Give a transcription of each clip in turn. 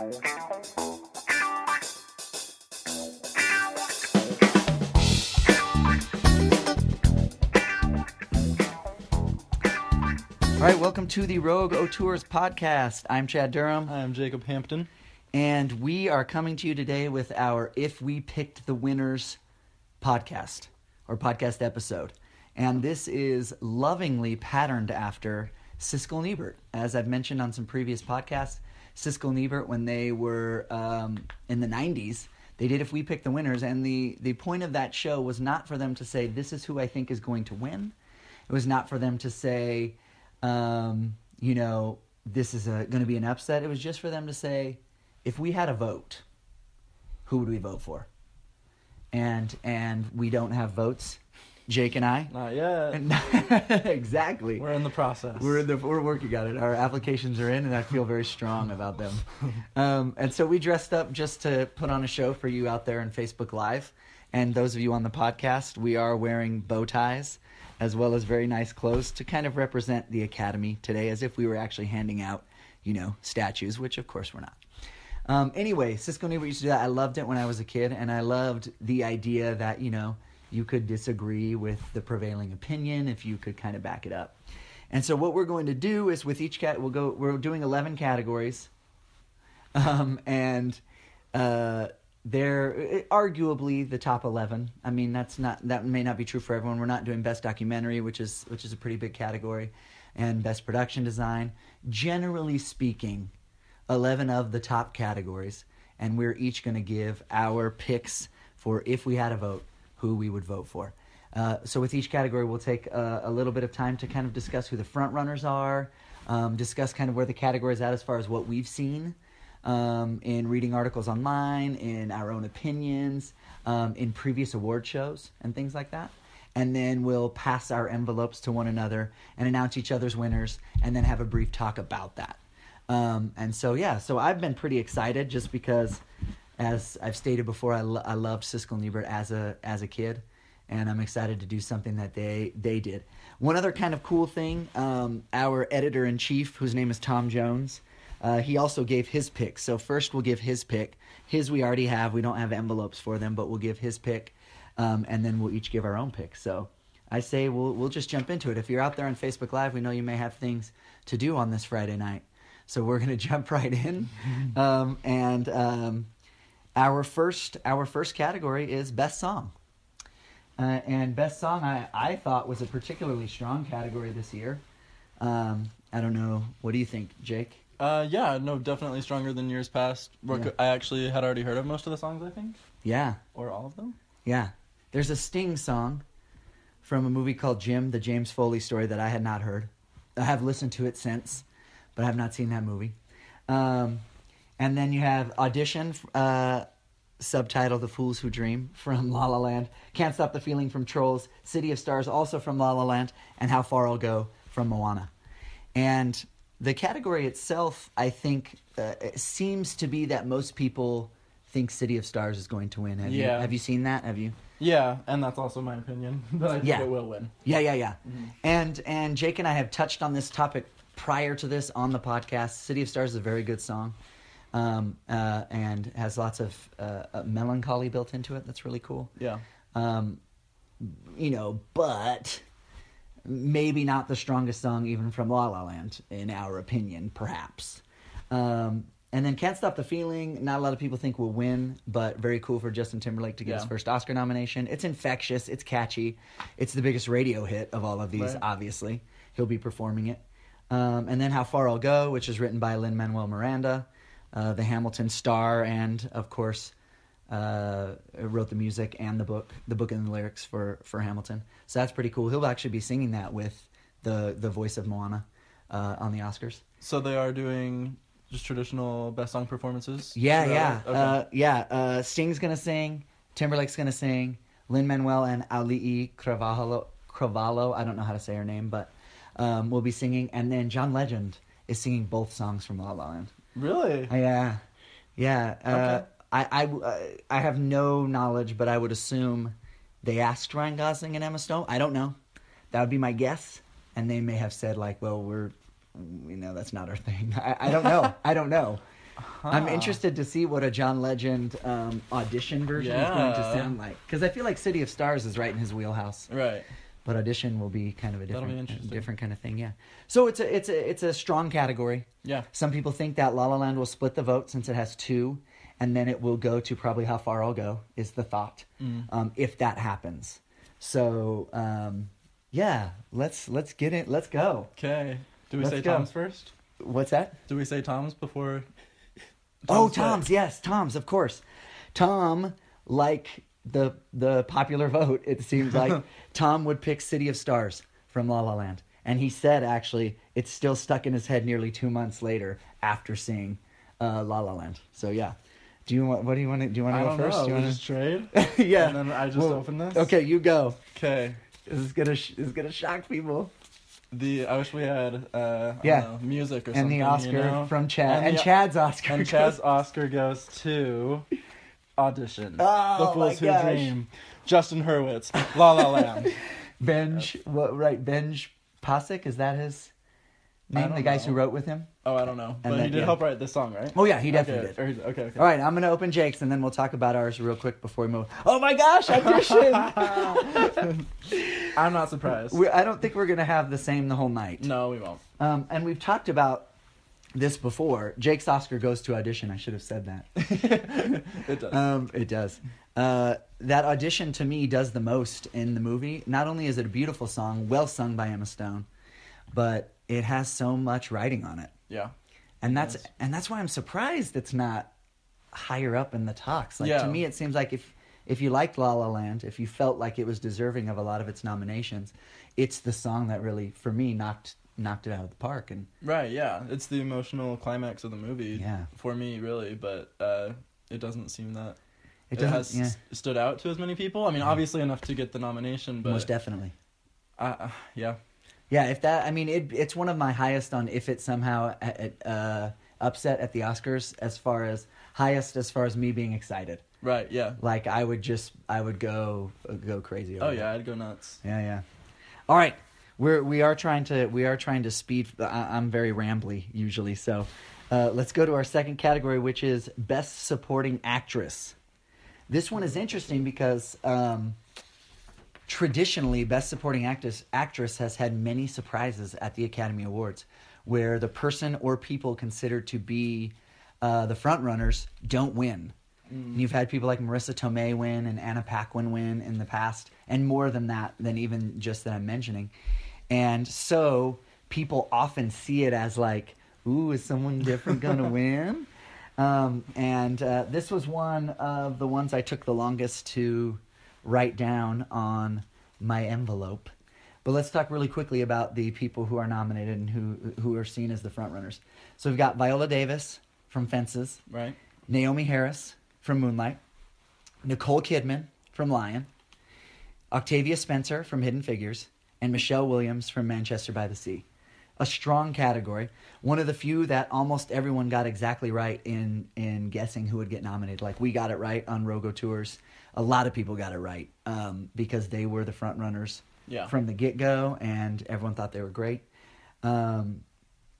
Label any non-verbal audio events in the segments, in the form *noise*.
All right, welcome to the Rogue Auteurs podcast. I'm Chad Durham, I'm Jacob Hampton. and we are coming to you today with our If We Picked the Winners podcast or podcast episode. And this is lovingly patterned after Siskel and Ebert. As I've mentioned on some previous podcasts, Siskel and Ebert, when they were um, in the 90s, they did If We Picked the Winners. And the, the point of that show was not for them to say, This is who I think is going to win. It was not for them to say, um, you know, this is going to be an upset. It was just for them to say, if we had a vote, who would we vote for? And and we don't have votes, Jake and I. Not yet. And *laughs* exactly. We're in the process. We're in the we're working on it. Our applications are in, and I feel very strong about them. *laughs* Um, and so we dressed up just to put on a show for you out there in Facebook Live, and those of you on the podcast. We are wearing bow ties, as well as very nice clothes to kind of represent the academy today, as if we were actually handing out, you know, statues, which of course we're not. Um, anyway, Siskel Ebert used to do that. I loved it when I was a kid, and I loved the idea that you know you could disagree with the prevailing opinion if you could kind of back it up. And so what we're going to do is with each cat, we'll go. We're doing eleven categories, um, and uh, they're arguably the top eleven. I mean, that's not that may not be true for everyone. We're not doing best documentary, which is which is a pretty big category, and best production design. Generally speaking, 11 of the top categories, and we're each going to give our picks for if we had a vote, who we would vote for. Uh, so, with each category, we'll take a, a little bit of time to kind of discuss who the front runners are, um, discuss kind of where the category is at as far as what we've seen um, in reading articles online, in our own opinions, um, in previous award shows, and things like that. And then we'll pass our envelopes to one another and announce each other's winners, and then have a brief talk about that. Um, and so yeah, so I've been pretty excited just because, as I've stated before, I, lo- I loved Siskel and Ebert as a as a kid, and I'm excited to do something that they they did. One other kind of cool thing, um, our editor in chief, whose name is Tom Jones, uh, he also gave his pick. So first we'll give his pick. His we already have. We don't have envelopes for them, but we'll give his pick, um, and then we'll each give our own pick. So. I say we'll we'll just jump into it. If you're out there on Facebook Live, we know you may have things to do on this Friday night. So we're going *laughs* to jump right in, *laughs* um, and um, our first our first category is best song. Uh, and best song I, I thought was a particularly strong category this year. Um, I don't know. What do you think, Jake? Uh, yeah, no, definitely stronger than years past. Yeah. I actually had already heard of most of the songs, I think, Yeah, or all of them. yeah. There's a Sting song from a movie called Jim, the James Foley story that I had not heard. I have listened to it since, but I have not seen that movie. Um, and then you have Audition, uh, subtitle The Fools Who Dream from La La Land, Can't Stop the Feeling from Trolls, City of Stars also from La La Land, and How Far I'll Go from Moana. And the category itself, I think, uh, it seems to be that most people think City of Stars is going to win. Have you, Yeah. have you seen that? Have you? Yeah, and that's also my opinion. *laughs* But I think Yeah. it will win. Yeah, yeah, yeah. And and Jake and I have touched on this topic prior to this on the podcast. City of Stars is a very good song, um, uh, and has lots of uh, uh, melancholy built into it. That's really cool. Yeah. Um, you know, but maybe not the strongest song even from La La Land, in our opinion, perhaps. Um, and then Can't Stop the Feeling, not a lot of people think will win, but very cool for Justin Timberlake to get his first Oscar nomination. It's infectious, it's catchy, it's the biggest radio hit of all of these, Right. obviously. He'll be performing it. Um, and then How Far I'll Go, which is written by Lin Manuel Miranda, uh, the Hamilton star, and of course, uh, wrote the music and the book, the book and the lyrics for, for Hamilton. So that's pretty cool. He'll actually be singing that with the the voice of Moana uh, on the Oscars. So they are doing just traditional best song performances. Yeah, yeah. Okay. uh, yeah. Uh, Sting's gonna sing. Timberlake's gonna sing. Lin Manuel and Auli'i Cravalho, Cravalho. I don't know how to say her name, but um, will be singing. And then John Legend is singing both songs from La La Land. Really? Yeah, yeah. Uh, Okay. I I uh, I have no knowledge, but I would assume they asked Ryan Gosling and Emma Stone. I don't know. That would be my guess, and they may have said like, "Well, we're, you know, that's not our thing." *laughs* I, I don't know. I don't know. I'm interested to see what a John Legend um, audition version is going to sound like because I feel like City of Stars is right in his wheelhouse. Right. But audition will be kind of a different, different kind of thing. Yeah. So it's a it's a it's a strong category. Yeah. Some people think that La La Land will split the vote since it has two, and then it will go to probably how far I'll go is the thought, Mm. um, if that happens. So um, yeah, let's let's get it. Let's go. Okay. Do we Let's say go. Tom's first? What's that? Do we say Tom's before? oh, pick? Tom's. Yes, Tom's. Of course. Tom, like the the popular vote, it seems like *laughs* Tom would pick City of Stars from La La Land, and he said actually it's still stuck in his head nearly two months later after seeing uh, La La Land. So yeah. Do you want? What do you want to? Do you want to go first? know. Do you want just trade. *laughs* yeah. And then I just Well, open this. Okay, you go. Okay. This is gonna sh- this is gonna shock people. The I wish we had uh Yeah. know, music or And something. the Oscar you know? from Chad and, the- Chad's Oscar. And goes- Chad's Oscar goes to *laughs* audition. Oh, the Fools Who gosh. Dream. Justin Hurwitz. La La Land. *laughs* Benj. What? Right, Benj Pasek. Is that his name? The guys know. who wrote with him. Oh, I don't know. But then- he did yeah. help write this song, right? Oh yeah, he definitely okay. did. Okay, okay. All right, I'm gonna open Jake's and then we'll talk about ours real quick before we move. Oh my gosh, audition! *laughs* I'm not surprised. we, I don't think we're gonna have the same the whole night. no, we won't. Um, and we've talked about this before. Jake's Oscar goes to audition. I should have said that. *laughs* it does. Um, it does. Uh, that audition to me does the most in the movie. Not only is it a beautiful song, well sung by Emma Stone, but it has so much writing on it. yeah. and that's Yes. and that's why I'm surprised it's not higher up in the talks. Like Yeah. to me, it seems like if if you liked La La Land, if you felt like it was deserving of a lot of its nominations, it's the song that really, for me, knocked knocked it out of the park. And Right, yeah. It's the emotional climax of the movie Yeah. for me, really, but uh, it doesn't seem that it it, has yeah, stood out to as many people. I mean, obviously enough to get the nomination, but most definitely. Uh, yeah, Yeah, if that, I mean, it, it's one of my highest on if it somehow uh, uh, upset at the Oscars as far as highest as far as me being excited. right, yeah. Like I would just, I would go go crazy. Over Oh yeah, I'd go nuts. Yeah, yeah. All right, we're we are trying to we are trying to speed. I, I'm very rambly usually, so uh, let's go to our second category, which is best supporting actress. This one is interesting because um, traditionally, best supporting actress actress has had many surprises at the Academy Awards, where the person or people considered to be uh, the front runners don't win. And You've had people like Marisa Tomei win and Anna Paquin win in the past, and more than that, than even just that I'm mentioning. And so people often see it as like, ooh, is someone different going *laughs* to win? Um, and uh, this was one of the ones I took the longest to write down on my envelope. But let's talk really quickly about the people who are nominated and who who are seen as the front runners. So we've got Viola Davis from Fences, Right. Naomie Harris from Moonlight, Nicole Kidman from Lion, Octavia Spencer from Hidden Figures, and Michelle Williams from Manchester by the Sea. A strong category. One of the few that almost everyone got exactly right in in guessing who would get nominated. Like we got it right on Rogue Auteurs. A lot of people got it right um, because they were the front runners Yeah. from the get go, and everyone thought they were great. Um,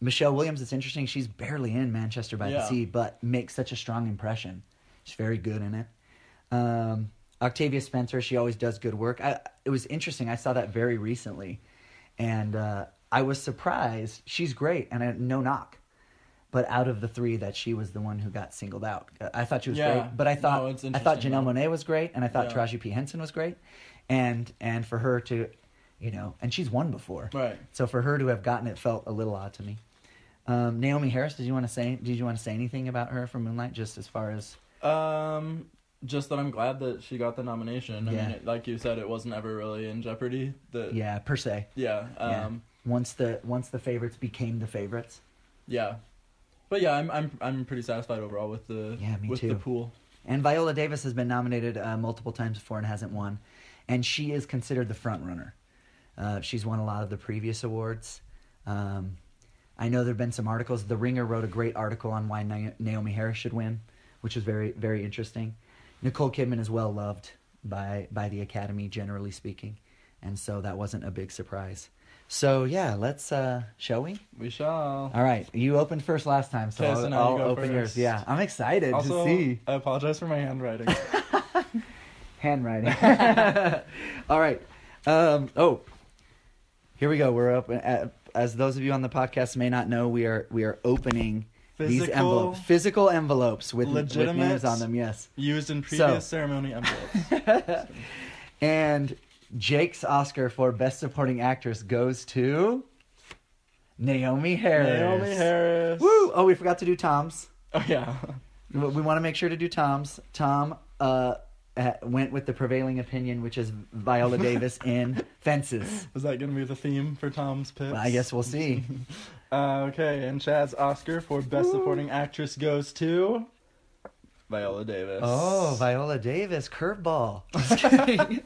Michelle Williams, it's interesting. She's barely in Manchester by the Sea, but makes such a strong impression. She's very good in it. Um, Octavia Spencer, she always does good work. I, it was interesting. I saw that very recently, and uh, I was surprised. She's great, and I, no knock. But out of the three, that she was the one who got singled out. I thought she was Yeah. great, but I thought No, I thought Janelle. Monáe was great, and I thought Yeah. Taraji P Henson was great, and and for her to, you know, and she's won before, Right. so for her to have gotten it felt a little odd to me. Um, Naomie Harris, did you want to say? Did you want to say anything about her from Moonlight, just as far as? Um, just that I'm glad that she got the nomination. I mean, it, like you said, it wasn't ever really in jeopardy. The Yeah, per se. yeah. Yeah. Um, Once the once the favorites became the favorites. yeah. But yeah, I'm I'm I'm pretty satisfied overall with the Yeah, me with too. the pool. And Viola Davis has been nominated uh, multiple times before and hasn't won, and she is considered the front runner. Uh, she's won a lot of the previous awards. Um, I know there have been some articles. The Ringer wrote a great article on why Naomie Harris should win, which is very very interesting. Nicole Kidman is well loved by by the Academy, generally speaking, and so that wasn't a big surprise. So yeah, let's uh shall we? We shall. All right, you opened first last time, so Okay, I'll, now I'll go open yours. first. Yeah, I'm excited Also, to see I apologize for my handwriting. *laughs* handwriting. *laughs* All right. Um, oh, here we go. We're open. uh, As those of you on the podcast may not know, we are we are opening these envelopes, physical envelopes with, with names on them. Yes. Used in previous So- *laughs* ceremony envelopes. And Jake's Oscar for Best Supporting Actress goes to Naomie Harris. Naomie Harris. Woo! Oh, we forgot to do Tom's. Oh yeah. We want to make sure to do Tom's. Tom uh, uh, went with the prevailing opinion, which is Viola *laughs* Davis in Fences. Is that gonna be the theme for Tom's picks? Well, I guess we'll see. *laughs* Uh, okay, and Chad's Oscar for Best Supporting Actress goes to Viola Davis. Oh, Viola Davis, curveball. *laughs*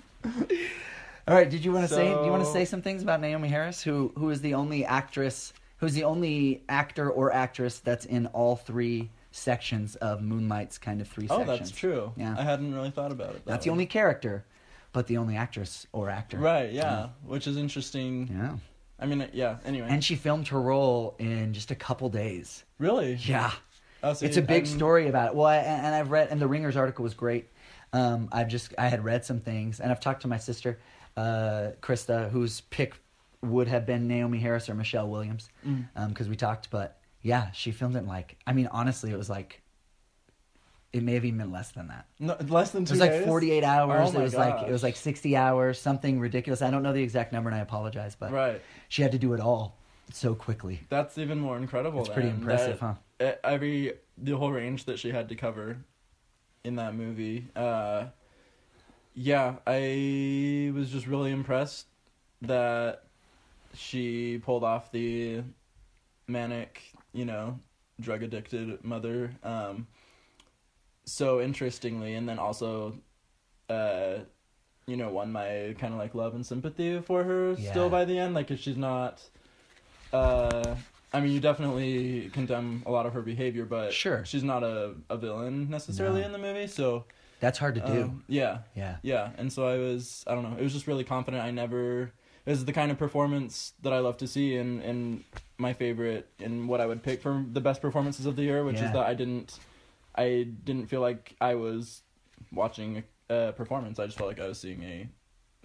All right, did you want to say? Do you want to say some things about Naomie Harris, who who is the only actress, who's the only actor or actress that's in all three sections of Moonlight's kind of three Oh, sections? Oh, that's true. Yeah. I hadn't really thought about it. that That's the only character, but the only actress or actor. Right. Yeah. Which is interesting. Yeah. I mean, yeah. Anyway. And she filmed her role in just a couple days. really. Yeah. Oh, so it's you- a big I'm- story about it. Well, I, and I've read, and the Ringer's article was great. Um, I've just, I had read some things, and I've talked to my sister, uh, Krista, whose pick would have been Naomie Harris or Michelle Williams, Mm. because we talked. But yeah, she filmed it in like, I mean, honestly, it was like, it may have even been less than that. No, less than two. It two was like 48 hours. Oh it was like, it was like 60 hours, something ridiculous. I don't know the exact number, and I apologize, but Right. she had to do it all so quickly. That's even more incredible. It's pretty impressive, that huh? Every the whole range that she had to cover in that movie. Uh, yeah, I was just really impressed that she pulled off the manic, you know, drug addicted mother. Um, so interestingly, and then also, uh, you know, won my kind of like love and sympathy for her Yeah. still by the end. Like, if she's not, uh, I mean, you definitely condemn a lot of her behavior, but Sure. she's not a, a villain necessarily No. in the movie. So, That's hard to do. um, yeah, yeah. yeah. And so I was, I don't know, it was just really confident. I never, was the kind of performance that I love to see and, and my favorite and what I would pick for the best performances of the year, which Yeah. is that I didn't, I didn't feel like I was watching a performance. I just felt like I was seeing a,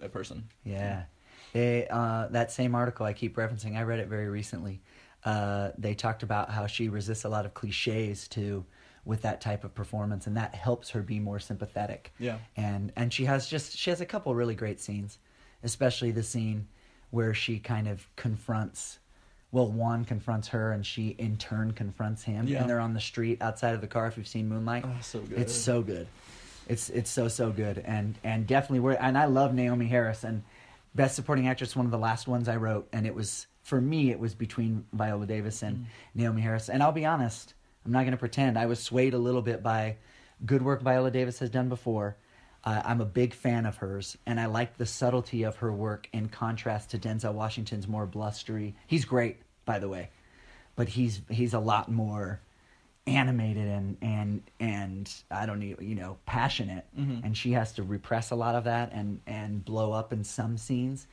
a person. Yeah. They, uh, that same article I keep referencing, I read it very recently. Uh, they talked about how she resists a lot of cliches too with that type of performance, and that helps her be more sympathetic. Yeah. And and she has just she has a couple really great scenes, especially the scene where she kind of confronts. Well, Juan confronts her, and she in turn confronts him, Yeah. and they're on the street outside of the car. If you've seen Moonlight, Oh, so good. it's so good. It's it's so so good, and and definitely we're and I love Naomie Harris and Best Supporting Actress. One of the last ones I wrote, and it was for me it was between Viola Davis and mm. Naomie Harris. And I'll be honest, I'm not going to pretend. I was swayed a little bit by good work Viola Davis has done before. Uh, I'm a big fan of hers, and I like the subtlety of her work in contrast to Denzel Washington's more blustery. He's great, by the way, but he's he's a lot more animated and and and I don't need you know passionate, Mhm. and she has to repress a lot of that and and blow up in some scenes,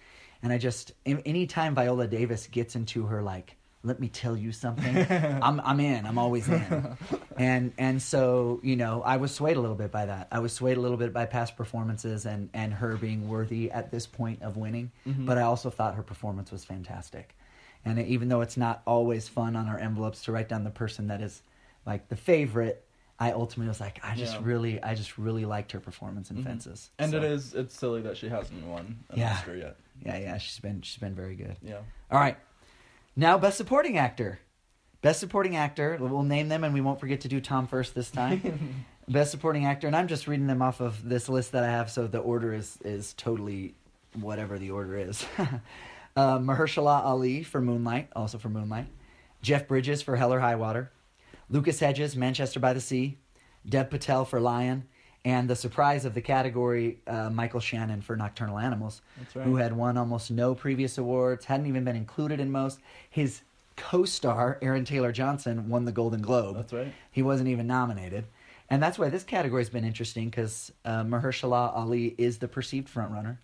and I just anytime Viola Davis gets into her like let me tell you something *laughs* I'm I'm in I'm always in and and so you know I was swayed a little bit by that I was swayed a little bit by past performances and and her being worthy at this point of winning Mhm. but I also thought her performance was fantastic and even though it's not always fun on our envelopes to write down the person that is like the favorite I ultimately was like I just Yeah. really I just really liked her performance in Mhm. Fences And So, it is, it's silly that she hasn't won an Yeah. Oscar yet. yeah yeah she's been she's been very good Yeah. all right. Now, best supporting actor. Best supporting actor. We'll name them and we won't forget to do Tom first this time. *laughs* best supporting actor. And I'm just reading them off of this list that I have, so the order is, is totally whatever the order is. *laughs* uh, Mahershala Ali for Moonlight, also for Moonlight. Jeff Bridges for Hell or High Water. Lucas Hedges, Manchester by the Sea. Dev Patel for Lion. And the surprise of the category, uh, Michael Shannon for Nocturnal Animals right. who had won almost no previous awards, hadn't even been included in most. His co-star Aaron Taylor Johnson won the Golden Globe. That's right. He wasn't even nominated, and that's why this category has been interesting because uh, Mahershala Ali is the perceived frontrunner,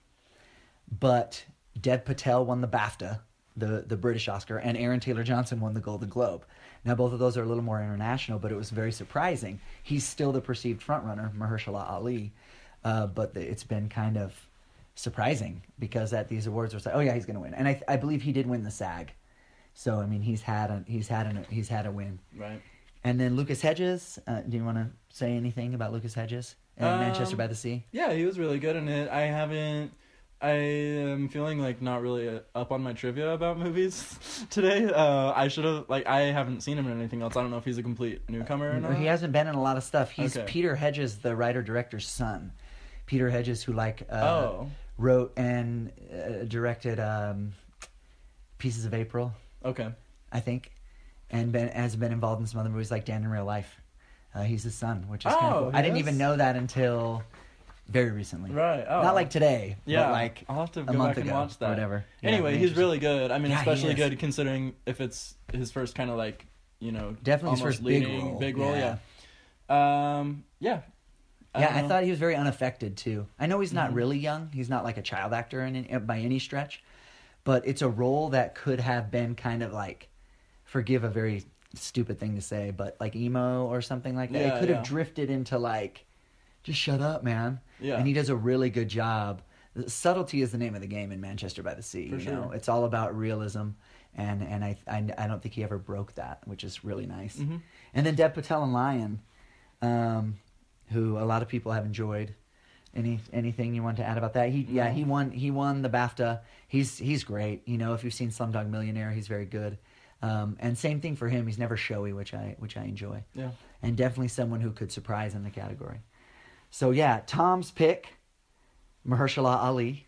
but Dev Patel won the BAFTA the the British Oscar, and Aaron Taylor Johnson won the Golden Globe. Now both of those are a little more international, but it was very surprising. He's still the perceived frontrunner, Mahershala Ali, uh, but the, it's been kind of surprising because at these awards was like, oh yeah, he's going to win, and I I believe he did win the SAG. So I mean, he's had a he's had an he's had a win. Right. And then Lucas Hedges. Uh, do you want to say anything about Lucas Hedges in Um, Manchester by the Sea? Yeah, he was really good in it. I haven't. I am feeling like not really uh, up on my trivia about movies *laughs* today. Uh, I should have like I haven't seen him in anything else. I don't know if he's a complete newcomer or not. He hasn't been in a lot of stuff. He's Okay. Peter Hedges, the writer director's son. Peter Hedges, who like uh, oh, wrote and uh, directed um, Pieces of April, okay. I think, and been has been involved in some other movies like Dan in Real Life. Uh, he's his son, which is kind of Oh, cool. I didn't even know that until very recently. Right. Oh. Not like today, Yeah. but like I'll have to a go month back and ago watch that. or whatever. Yeah, Anyway, he's really good. I mean, Yeah, especially good considering if it's his first kind of like you know Definitely his first big leading role, Big role, yeah. yeah. Um. Yeah. Yeah, I thought he was very unaffected too. I know he's not Mhm. really young. He's not like a child actor in, in, by any stretch, but it's a role that could have been kind of like, forgive a very stupid thing to say, but like emo or something like that. Yeah, it could have drifted into like, just shut up, man. Yeah. And he does a really good job. Subtlety is the name of the game in Manchester by the Sea. For you know, sure. it's all about realism, and and I, I I don't think he ever broke that, which is really nice. Mhm. And then Dev Patel and Lion, um, who a lot of people have enjoyed. Any anything you want to add about that? He yeah he won he won the BAFTA. He's he's great. You know if you've seen Slumdog Millionaire, he's very good. Um, and same thing for him. He's never showy, which I which I enjoy. Yeah. And definitely someone who could surprise in the category. So yeah, Tom's pick, Mahershala Ali,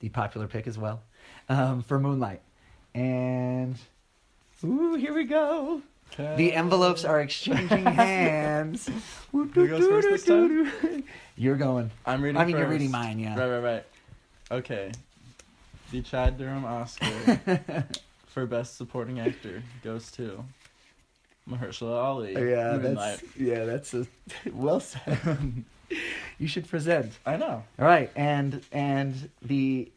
the popular pick as well, um, for Moonlight. And ooh, here we go. The envelopes are exchanging *laughs* hands. Who goes first this time? You're going. I'm reading. I mean, you're reading mine, yeah. Right, right, right. Okay. The Chad Durham Oscar *laughs* for Best Supporting Actor goes to Mahershala Ali. yeah, Moonlight. that's yeah, that's a *laughs* well said. *laughs* you should present. I know. All right, and and the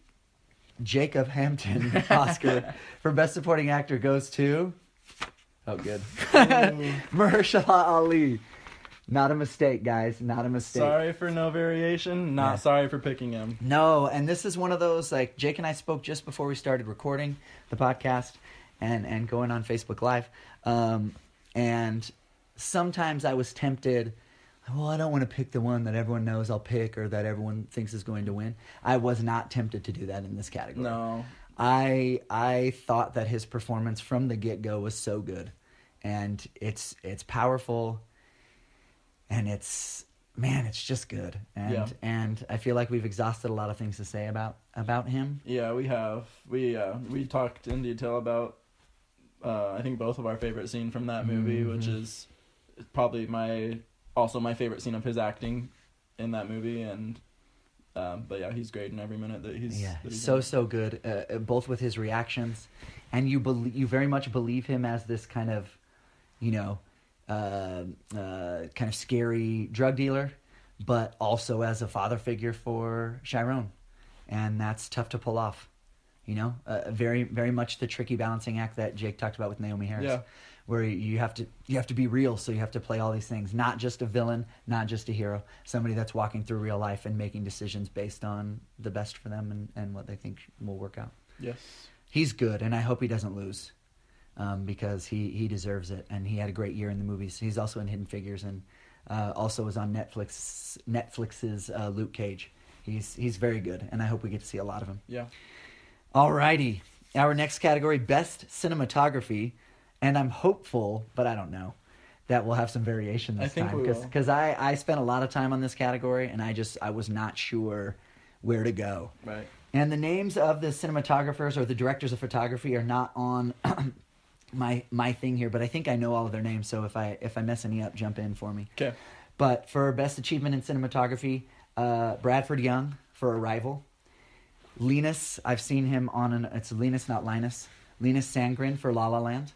Jacob Hampton *laughs* Oscar for Best Supporting Actor goes to. Oh, good. *laughs* Mahershala Ali. Not a mistake, guys. Not a mistake. Sorry for no variation. Not Yeah. sorry for picking him. No, and this is one of those like Jake and I spoke just before we started recording the podcast and and going on Facebook Live. Um, and sometimes I was tempted. Well, I don't want to pick the one that everyone knows I'll pick or that everyone thinks is going to win. I was not tempted to do that in this category. No. I I thought that his performance from the get go was so good, and it's it's powerful, and it's man, it's just good, and Yeah. and I feel like we've exhausted a lot of things to say about about him. Yeah, we have. We uh we talked in detail about uh I think both of our favorite scene from that movie, which Mhm. is probably my also my favorite scene of his acting in that movie and um but yeah, he's great in every minute that he's yeah, that he's so in. so good, uh, uh, both with his reactions, and you believe you very much believe him as this kind of, you know, uh, uh, kind of scary drug dealer, but also as a father figure for Chiron, and that's tough to pull off. You know, uh, very very much the tricky balancing act that Jake talked about with Naomie Harris. Yeah. Where you have to you have to be real, so you have to play all these things. Not just a villain, not just a hero, somebody that's walking through real life and making decisions based on the best for them and, and what they think will work out. Yes. He's good, and I hope he doesn't lose, um, because he he deserves it, and he had a great year in the movies. He's also in Hidden Figures, and uh, also was on Netflix Netflix's uh, Luke Cage. He's he's very good, and I hope we get to see a lot of him. Yeah. Alrighty, our next category: best cinematography, and I'm hopeful, but I don't know that we'll have some variation this I time because I I spent a lot of time on this category, and I just I was not sure where to go. Right. And the names of the cinematographers or the directors of photography are not on *clears throat* my my thing here, but I think I know all of their names. So if I if I mess any up, jump in for me. Okay. But for best achievement in cinematography, uh, Bradford Young for Arrival. Linus, I've seen him on an it's Linus, not Linus. Linus Sandgren for La La Land.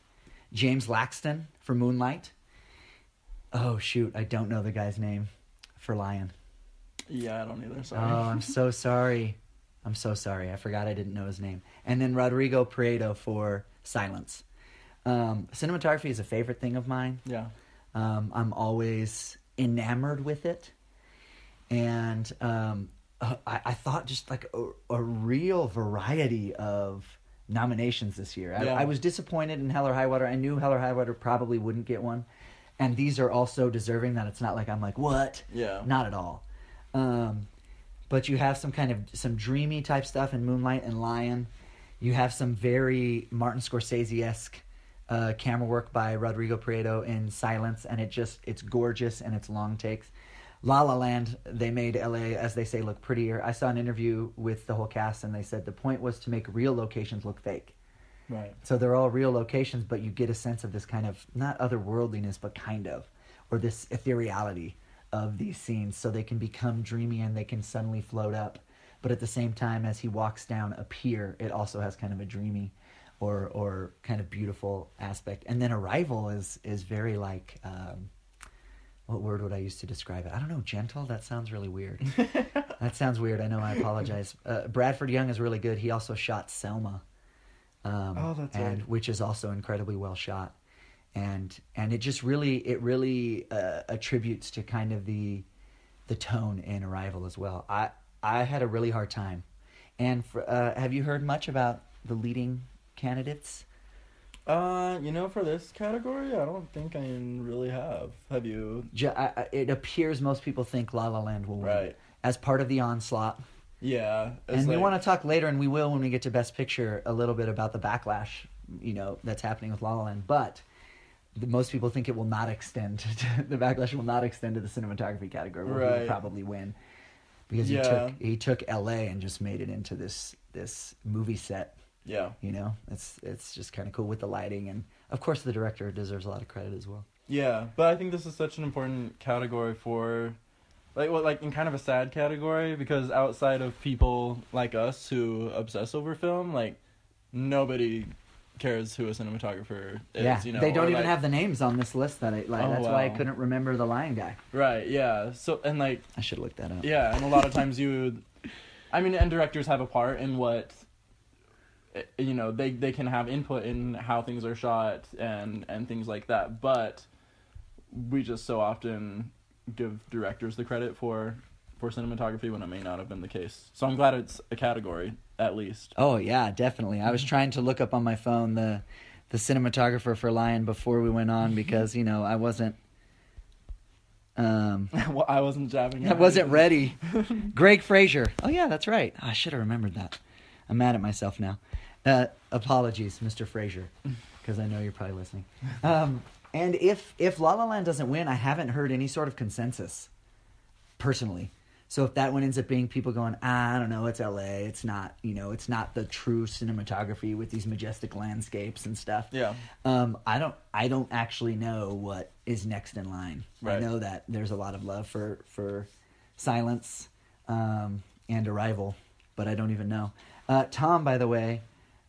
James Laxton for Moonlight. Oh shoot, I don't know the guy's name for Lion. Yeah, I don't either. Sorry. Oh, I'm so *laughs* sorry. I'm so sorry. I forgot I didn't know his name. And then Rodrigo Prieto for Silence. Um, cinematography is a favorite thing of mine. Yeah. Um, I'm always enamored with it, and um, uh, I, I thought just like a, a real variety of nominations this year. I, Yeah. I was disappointed in Hell or High Water. I knew Hell or High Water probably wouldn't get one, and these are also deserving. That it's not like I'm like what, Yeah. not at all. Um, but you have some kind of some dreamy type stuff in Moonlight and Lion. You have some very Martin Scorsese esque uh, camera work by Rodrigo Prieto in Silence, and it just it's gorgeous and it's long takes. La La Land, they made LA, as they say, look prettier. I saw an interview with the whole cast, and they said the point was to make real locations look fake. Right. So they're all real locations, but you get a sense of this kind of not otherworldliness, but kind of, or this ethereality of these scenes, so they can become dreamy and they can suddenly float up. But at the same time, as he walks down a pier, it also has kind of a dreamy, or or kind of beautiful aspect. And then Arrival is is very like. Um, what word would I use to describe it? I don't know. Gentle. That sounds really weird. *laughs* that sounds weird. I know. I apologize. Uh, Bradford Young is really good. He also shot Selma, um, Oh, that's and right. which is also incredibly well shot, and and it just really it really uh, attributes to kind of the the tone in Arrival as well. I I had a really hard time, and for, uh, have you heard much about the leading candidates? Uh, you know, for this category, I don't think I really have. Have you? Ju- I, it appears most people think La La Land will win Right. as part of the onslaught. Yeah. it's and we like- want to talk later, and we will when we get to Best Picture a little bit about the backlash, you know, that's happening with La La Land. But the, most people think it will not extend. *laughs* To, the backlash will not extend to the cinematography category, where he will Right. probably win, because he took he took L.A. and just made it into this this movie set. Yeah. You know, it's it's just kind of cool with the lighting, and of course the director deserves a lot of credit as well. Yeah, but I think this is such an important category for, like, well, like in kind of a sad category because outside of people like us who obsess over film, like nobody cares who a cinematographer is. yeah, you know, they don't even like- have the names on this list. That I like. Oh, that's why I couldn't remember the Lion guy. Right. Yeah. So and like I should look that up. yeah, and a lot of times you, I mean, and directors have a part in what. You know, they they can have input in how things are shot and and things like that, but we just so often give directors the credit for for cinematography when it may not have been the case. So I'm glad it's a category at least. Oh yeah, definitely. I was mm-hmm. trying to look up on my phone the the cinematographer for Lion before we went on mm-hmm. because you know I wasn't um *laughs* well, I wasn't jabbing. I wasn't ready. *laughs* Greig Fraser. Oh yeah, that's right. Ah, I should have remembered that. I'm mad at myself now. Uh, apologies, Mr. Fraser, because I know you're probably listening. Um, and if if La La Land doesn't win, I haven't heard any sort of consensus personally. So if that one ends up being people going, ah, I don't know, it's L.A. It's not, you know, it's not the true cinematography with these majestic landscapes and stuff. Yeah. Um, I don't, I don't actually know what is next in line. I know that there's a lot of love for for Silence um, and Arrival, but I don't even know. Uh, Tom, by the way,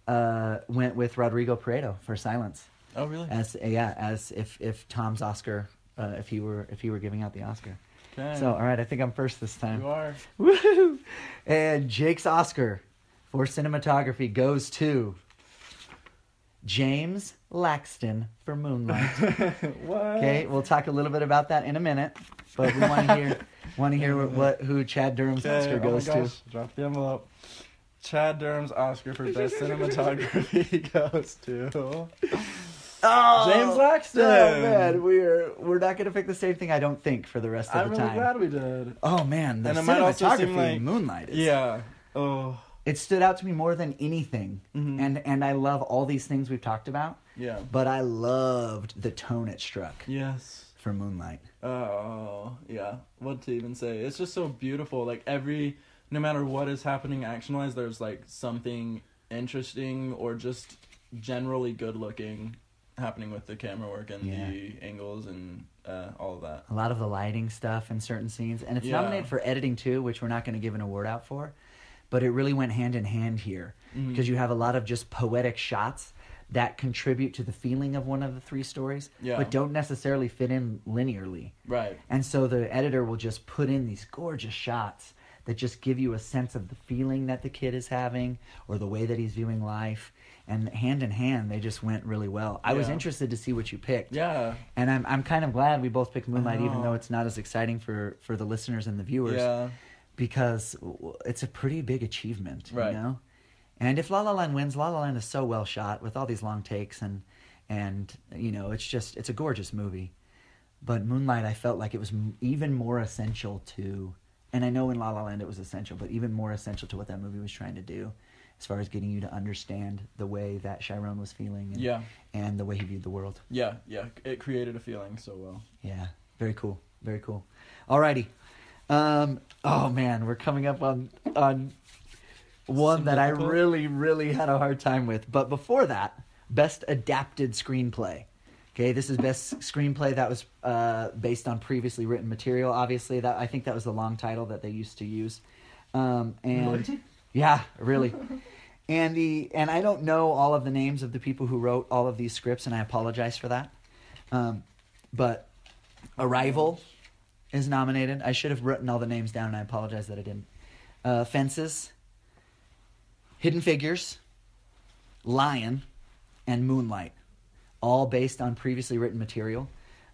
uh, went with Rodrigo Prieto for Silence Oh really? as yeah as if if Tom's Oscar uh, if he were if he were giving out the Oscar. Okay. So all right, I think I'm first this time. you are. *laughs* Woo! And Jake's Oscar for cinematography goes to James Laxton for Moonlight. *laughs* what? Okay, we'll talk a little bit about that in a minute, but we want to hear *laughs* want to hear what, what who Chad Durham's Okay, Oscar oh goes to. Drop the envelope. Chad Durham's Oscar for best *laughs* cinematography *laughs* goes to Oh, James Laxton. Oh man, we're we're not gonna pick the same thing. I don't think for the rest of I'm the really time. I'm really glad we did. Oh man, the And it might also cinematography like- Moonlight. Is, Yeah. Oh. it stood out to me more than anything, Mhm. and and I love all these things we've talked about. Yeah. But I loved the tone it struck Yes. for Moonlight. Oh, yeah. What to even say? It's just so beautiful. Like every, no matter what is happening action wise, there's like something interesting or just generally good looking happening with the camera work and Yeah. the angles and uh, all of that. A lot of the lighting stuff in certain scenes, and it's Yeah. nominated for editing too, which we're not going to give an award out for. But it really went hand in hand here because you have a lot of just poetic shots that contribute to the feeling of one of the three stories, Yeah. but don't necessarily fit in linearly. Right. And so the editor will just put in these gorgeous shots that just give you a sense of the feeling that the kid is having or the way that he's viewing life. And hand in hand, they just went really well. I was interested to see what you picked. Yeah. And I'm I'm kind of glad we both picked Moonlight, even though it's not as exciting for for the listeners and the viewers, Yeah. because it's a pretty big achievement, Right. you know. And if La La Land wins, La La Land is so well shot with all these long takes and and you know it's just it's a gorgeous movie. But Moonlight, I felt like it was m- even more essential to, and I know in La La Land it was essential, but even more essential to what that movie was trying to do, as far as getting you to understand the way that Chiron was feeling, and, Yeah. and the way he viewed the world. Yeah. Yeah. It created a feeling so well. Yeah, very cool, very cool. Alrighty, um, oh man, we're coming up on on one Some that I really, really had a hard time with. But before that, best adapted screenplay. Okay, this is best screenplay that was uh, based on previously written material. Obviously, that I think that was the long title that they used to use. Um, and Really? yeah, really. *laughs* and the and I don't know all of the names of the people who wrote all of these scripts, and I apologize for that. Um, but Arrival is nominated. I should have written all the names down, and I apologize that I didn't. Uh, Fences, Hidden Figures, Lion, and Moonlight, all based on previously written material.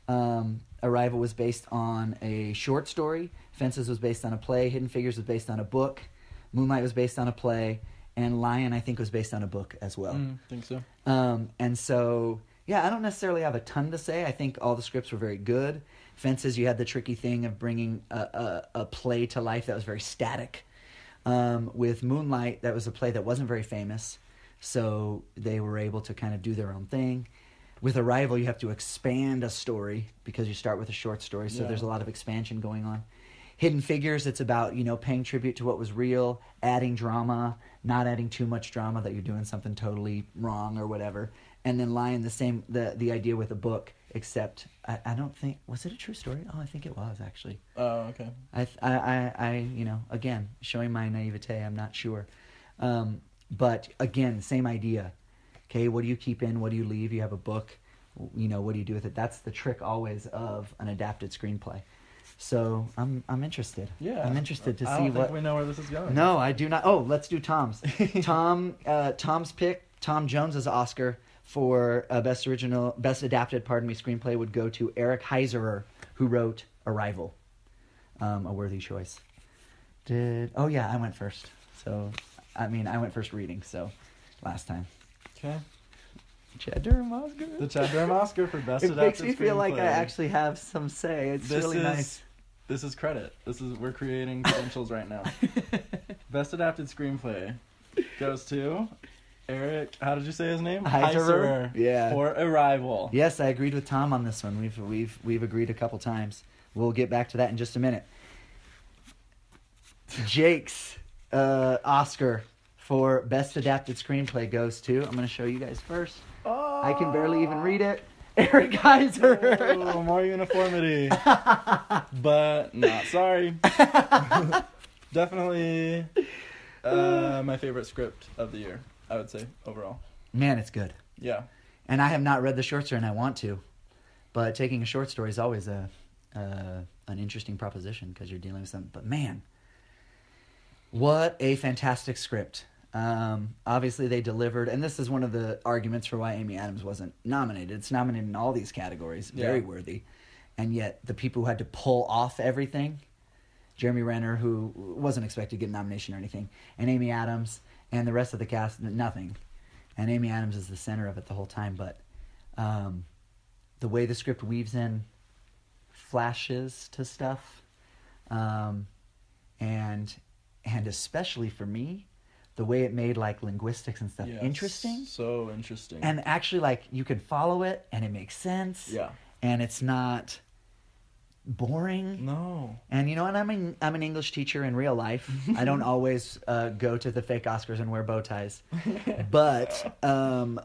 Um, Arrival was based on a short story. Fences was based on a play. Hidden Figures was based on a book. Moonlight was based on a play, and Lion I think was based on a book as well. Mm, think so. Um, and so, yeah, I don't necessarily have a ton to say. I think all the scripts were very good. Fences, you had the tricky thing of bringing a, a, a play to life that was very static. Um, with Moonlight, that was a play that wasn't very famous, so they were able to kind of do their own thing. With Arrival, you have to expand a story because you start with a short story, so Yeah. there's a lot of expansion going on. Hidden Figures, it's about, you know, paying tribute to what was real, adding drama, not adding too much drama that you're doing something totally wrong or whatever. And then Lion, the same, the, the idea with a book, except I, I don't think, was it a true story? Oh, I think it was actually. Oh, okay. I, I, I, I, you know, again, showing my naivete, I'm not sure. Um, but again, same idea. Okay, what do you keep in? What do you leave? You have a book. You know, what do you do with it? That's the trick always of an adapted screenplay. So I'm, I'm interested. Yeah. I'm interested to I see don't what. think we know where this is going. No, I do not. Oh, let's do Tom's. *laughs* Tom, uh, Tom's pick. Tom Jones's Oscar for uh, best original, best adapted, pardon me, screenplay would go to Eric Heisserer, who wrote Arrival. Um, a worthy choice. Did oh yeah, I went first. So, I mean, I went first reading. So, last time. Okay. Chad Durham Oscar. The Chad Durham Oscar for best *laughs* it makes me feel like I actually have some say. It's This really is nice. this is credit. This is we're creating credentials right now. *laughs* Best adapted screenplay goes to Eric. How did you say his name? Heisserer? Yeah. For Arrival. Yes, I agreed with Tom on this one. We've we've we've agreed a couple times. We'll get back to that in just a minute. Jake's uh, Oscar for best adapted screenplay goes to. I'm going to show you guys first. Oh, I can barely even read it. *laughs* Eric Heiser. Oh, more uniformity. *laughs* but not sorry. *laughs* Definitely uh, my favorite script of the year, I would say, overall. Man, it's good. Yeah. And I have not read the short story, and I want to. But taking a short story is always a uh, an interesting proposition because you're dealing with something. But man, what a fantastic script! Um, obviously, they delivered, and this is one of the arguments for why Amy Adams wasn't nominated. It's nominated in all these categories, very Yeah. worthy, and yet the people who had to pull off everything. Jeremy Renner, who wasn't expected to get a nomination or anything, and Amy Adams, and the rest of the cast, nothing. And Amy Adams is the center of it the whole time. But um, the way the script weaves in flashes to stuff, um, and and especially for me, the way it made like linguistics and stuff Yes. interesting, So interesting. and actually like you can follow it and it makes sense, yeah. and it's not boring. No. And you know, and I'm an I'm an English teacher in real life. I don't *laughs* always uh, go to the fake Oscars and wear bow ties, but um,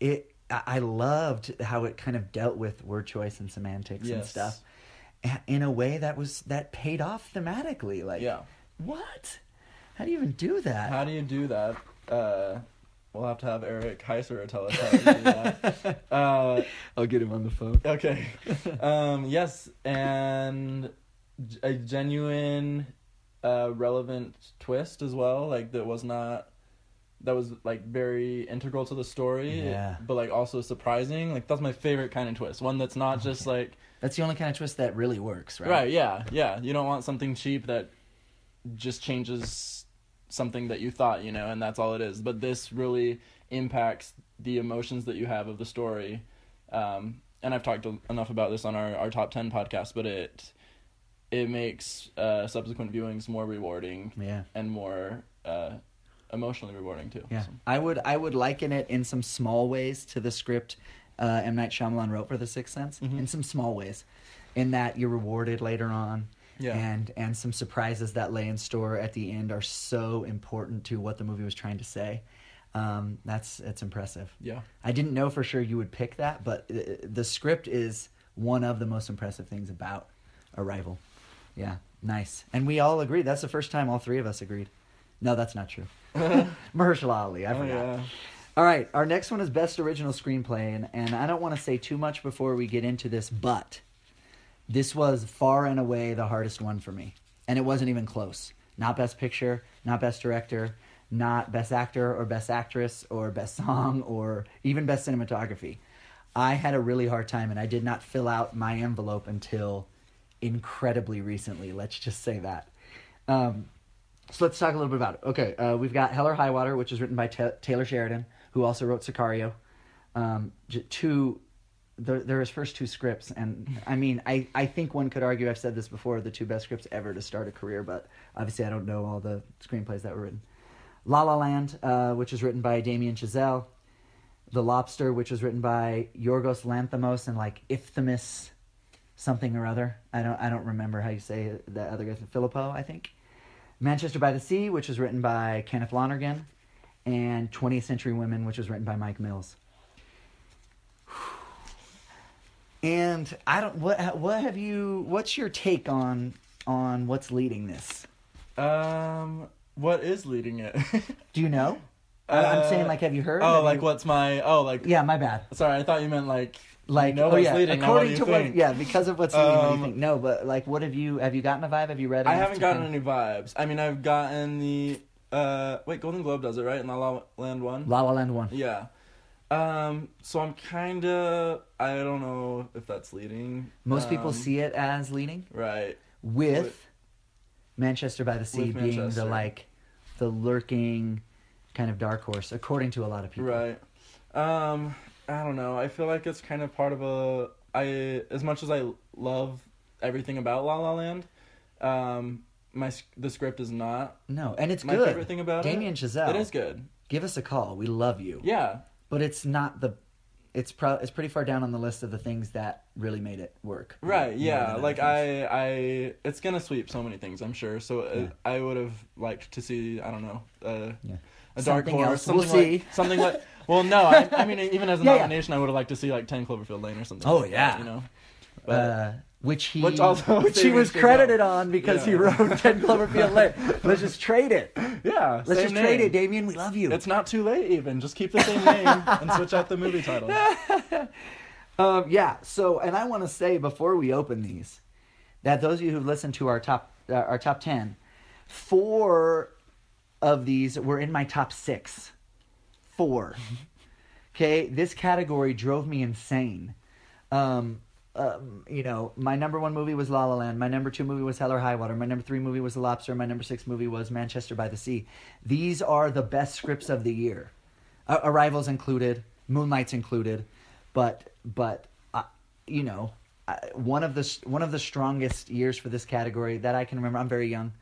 it I I loved how it kind of dealt with word choice and semantics and stuff in a way that was that paid off thematically. Like, Yeah. what? How do you even do that? How do you do that? Uh, we'll have to have Eric Heiser tell us how to do that. *laughs* Uh, I'll get him on the phone. okay. Um, yes, and a genuine uh, relevant twist as well. Like that was not that was like very integral to the story. Yeah. But like also surprising. Like that's my favorite kind of twist. One that's not just like That's the only kind of twist that really works, right? right. Yeah. Yeah. You don't want something cheap that just changes something that you thought you know, and that's all it is. But this really impacts the emotions that you have of the story. Um, and I've talked enough about this on our, our top ten podcast, but it it makes uh, subsequent viewings more rewarding Yeah. and more uh, emotionally rewarding too. Yeah, So- I would I would liken it in some small ways to the script uh, M Night Shyamalan wrote for The Sixth Sense. Mhm. In some small ways, in that you're rewarded later on, Yeah. and and some surprises that lay in store at the end are so important to what the movie was trying to say. Um, that's it's impressive. Yeah. I didn't know for sure you would pick that, but uh, the script is one of the most impressive things about Arrival. Yeah, nice. And we all agree. That's the first time all three of us agreed. No, that's not true. *laughs* Mahershala Ali, I Oh, forgot. yeah. All right, our next one is best original screenplay, and, and I don't want to say too much before we get into this, but this was far and away the hardest one for me, and it wasn't even close. Not best picture, not best director, not best actor or best actress or best song or even best cinematography. I had a really hard time, and I did not fill out my envelope until incredibly recently. Let's just say that. Um, so let's talk a little bit about it. Okay, uh, we've got Hell or High Water, which is written by Ta Taylor Sheridan, who also wrote Sicario. Um, two, there, there his first two scripts, and I mean, I, I think one could argue, I've said this before, the two best scripts ever to start a career, but obviously I don't know all the screenplays that were written. La La Land, uh, which is written by Damien Chazelle. The Lobster, which was written by Yorgos Lanthimos and like Efthymis something or other. I don't I don't remember how you say the other guy. Filippou, I think. Manchester by the Sea, which was written by Kenneth Lonergan, and 20th Century Women, which was written by Mike Mills. And I don't what what have you what's your take on on what's leading this? Um, what is leading it? *laughs* Do you know? I- I'm Uh, saying like have you heard? oh, Have like you- what's my? Oh, like Yeah, my bad. Sorry, I thought you meant like Like know oh yeah, leading. now what according to what yeah, because of what's leading, what do Um, you think? No, but like what have you have you gotten a vibe? Have you read it? I haven't gotten any vibes. I mean, I've gotten the uh wait, Golden Globe does it right in La La Land one. La La Land one. Yeah. Um. So I'm kind of. I don't know if that's leading. Most people Um, see it as leading Right. with With- Manchester by the Sea being the like the lurking kind of dark horse, according to a lot of people. Right. Um. I don't know. I feel like it's kind of part of a. I as much as I love everything about La La Land, um, my the script is not No, and it's my good. favorite thing about Damien it. Chazelle. It is good. Give us a call. We love you. Yeah. But it's not the. It's pro. It's pretty far down on the list of the things that really made it work. Right. More Yeah. Like. I. I. It's gonna sweep so many things. I'm sure. So uh Yeah. I would have liked to see. I don't know. Uh, Yeah. A dark Something horse. else. We'll something like, see. Something like. Well, no. I, I mean, *laughs* even as a Yeah, yeah. I would have liked to see like Ten Cloverfield Lane or something. Oh, like yeah. That, you know. But, uh, which he Which *laughs* which he was credited on because he wrote *laughs* Ten Cloverfield Lane. Let's just trade it. yeah. Let's just trade it, Damien. We love you. It's not too late. Even just keep the same name and switch out the movie title. *laughs* Um, yeah. So, and I want to say before we open these, that those of you who've listened to our top uh, our top ten, four of these were in my top six. Four. Okay, this category drove me insane. Um, um, you know, my number one movie was La La Land. My number two movie was Hell or High Water. My number three movie was The Lobster. My number six movie was Manchester by the Sea. These are the best scripts of the year. Uh, Arrivals included, Moonlight's included, but but uh, you know, uh, one of the one of the strongest years for this category that I can remember. I'm very young,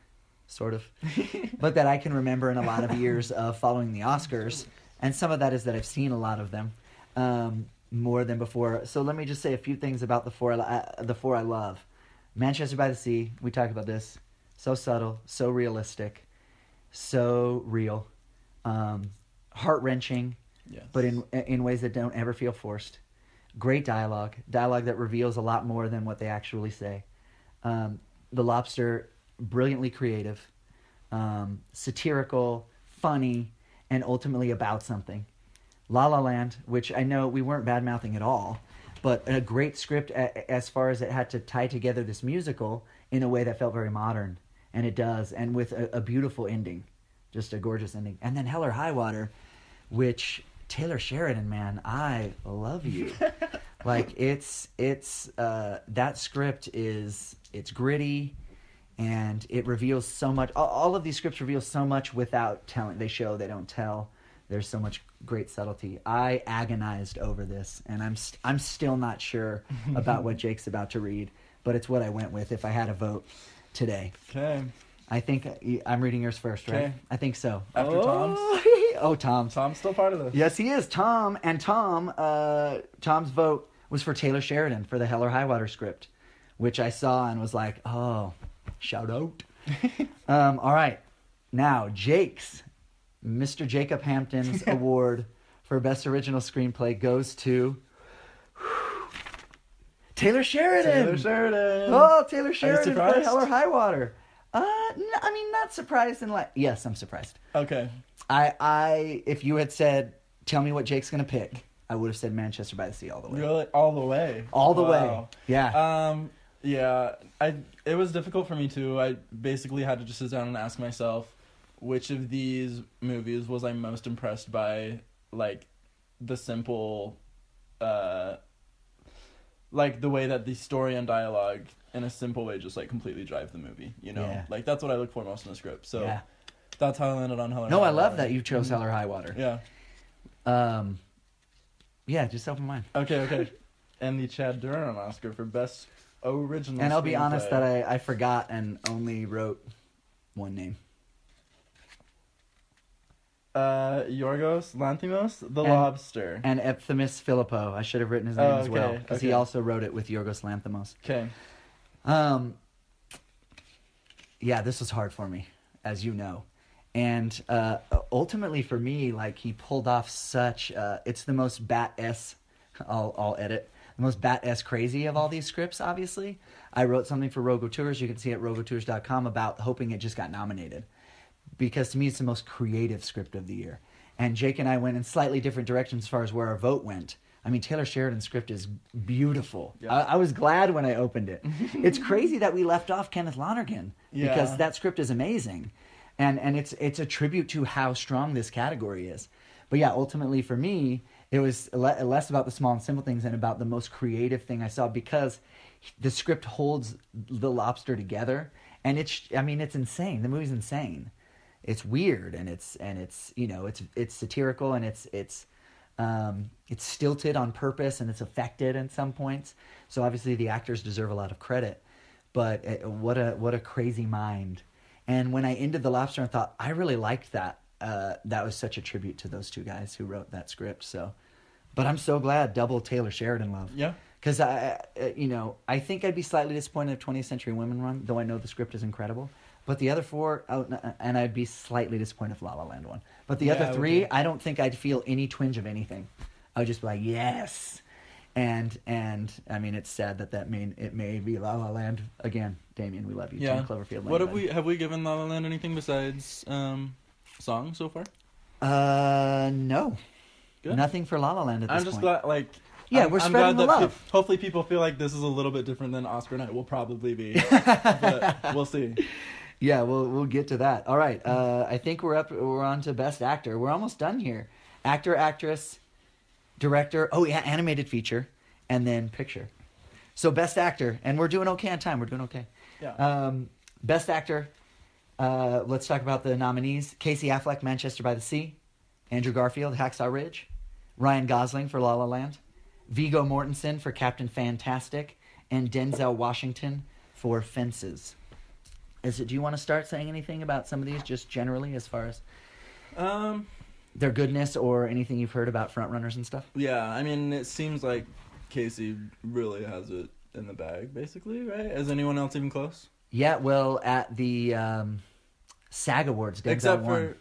sort of, *laughs* but that I can remember in a lot of years of following the Oscars, and some of that is that I've seen a lot of them um, more than before. So let me just say a few things about the four I, uh, the four I love. Manchester by the Sea. We talk about this. So subtle, so realistic, so real, um, heart wrenching, Yes. but in in ways that don't ever feel forced. Great dialogue, dialogue that reveals a lot more than what they actually say. Um, the Lobster, brilliantly creative, um, satirical, funny, and ultimately about something. La La Land, which I know we weren't bad mouthing at all, but a great script as far as it had to tie together this musical in a way that felt very modern and it does, and with a, a beautiful ending, just a gorgeous ending. And then Hell or High Water, which Taylor Sheridan, man, I love you. *laughs* like it's it's uh, that script is it's gritty, and it reveals so much. All, all of these scripts reveal so much without telling. They show, they don't tell. There's so much great subtlety. I agonized over this, and I'm st- I'm still not sure *laughs* about what Jake's about to read, but it's what I went with if I had a vote today. Okay. I think I'm reading yours first, right? Okay. I think so. After oh, *laughs* oh, Tom. Tom's still part of this. Yes, he is. Tom and Tom. Uh, Tom's vote was for Taylor Sheridan for the Hell or High Water script, which I saw and was like, oh, shout out. *laughs* um, all right, now Jake's Mr. Jacob Hampton's *laughs* award for best original screenplay goes to Taylor Sheridan. Taylor Sheridan. Oh, Taylor Sheridan for? Hell or High Water. Uh, n- I mean, not surprised in like. Yes, I'm surprised. Okay. I, I, if you had said, "Tell me what Jake's gonna pick," I would have said Manchester by the Sea all the way. Really? All the way. All the way. Yeah. Um. Yeah. I. It was difficult for me too. I basically had to just sit down and ask myself, which of these movies was I most impressed by? Like, the simple, uh, like the way that the story and dialogue in a simple way just like completely drive the movie. You know, Yeah. like that's what I look for most in a script. So yeah. that's how I landed on Hell or No, I love Water. that you chose Hell or High Water. Yeah. Um. Yeah, just open mind. Okay. Okay. and the Chad Durham Oscar for best original. And I'll be honest screenplay. that I, I forgot and only wrote one name. Uh, Yorgos Lanthimos, The And- Lobster. And Epthemus Filippou. I should have written his name Oh, as well okay, because he also wrote it with Yorgos Lanthimos. Okay. Um, yeah, this was hard for me, as you know, and uh, ultimately for me, like he pulled off such. Uh, it's the most bat s. I'll I'll edit the most bat s crazy of all these scripts. Obviously, I wrote something for Rogue Auteurs. You can see it at rogueauteurs.com about hoping it just got nominated, because to me it's the most creative script of the year. And Jake and I went in slightly different directions as far as where our vote went. I mean, Taylor Sheridan's script is beautiful. Yeah. I, I was glad when I opened it. *laughs* it's crazy that we left off Kenneth Lonergan because Yeah. that script is amazing, and and it's it's a tribute to how strong this category is. But yeah, ultimately for me, it was le- less about the small and simple things and about the most creative thing I saw because the script holds the lobster together, and it's I mean it's insane. The movie's insane. It's weird and it's and it's you know it's it's satirical and it's it's um, it's stilted on purpose and it's affected in some points. So obviously the actors deserve a lot of credit. But uh, what a what a crazy mind. And when I ended the lobster, I thought I really liked that. Uh, that was such a tribute to those two guys who wrote that script. So, but I'm so glad double Taylor Sheridan love. Yeah. Because I, you know, I think I'd be slightly disappointed if 20th Century Women run, though I know the script is incredible. But the other four, oh, and I'd be slightly disappointed if La La Land won. But the Yeah, other three. I don't think I'd feel any twinge of anything. I would just be like, yes. And and I mean, it's sad that that mean it may be La La Land again. Damien, we love you. Yeah. 10 Cloverfield Lane, What have buddy. we have we given La La Land anything besides um songs so far? Uh, no, Good. nothing for La La Land at this I'm just point. glad like Yeah, I'm- we're I'm spreading glad the that love. pe- hopefully people feel like this is a little bit different than Oscar night will probably be. *laughs* but we'll see. Yeah, we'll we'll get to that. All right. Uh, I think we're up. We're on to best actor. We're almost done here. Actor, actress, director. Oh yeah, animated feature, and then picture. So best actor, and we're doing okay on time. We're doing okay. Yeah. Um, best actor. Uh, let's talk about the nominees: Casey Affleck, Manchester by the Sea; Andrew Garfield, Hacksaw Ridge; Ryan Gosling for La La Land; Viggo Mortensen for Captain Fantastic; and Denzel Washington for Fences. Is it? Do you want to start saying anything about some of these, just generally, as far as Um their goodness or anything you've heard about frontrunners and stuff? yeah, I mean it seems like Casey really has it in the bag basically, right? Is anyone else even close? Yeah, well, at the um, SAG Awards, Denzel Except won. for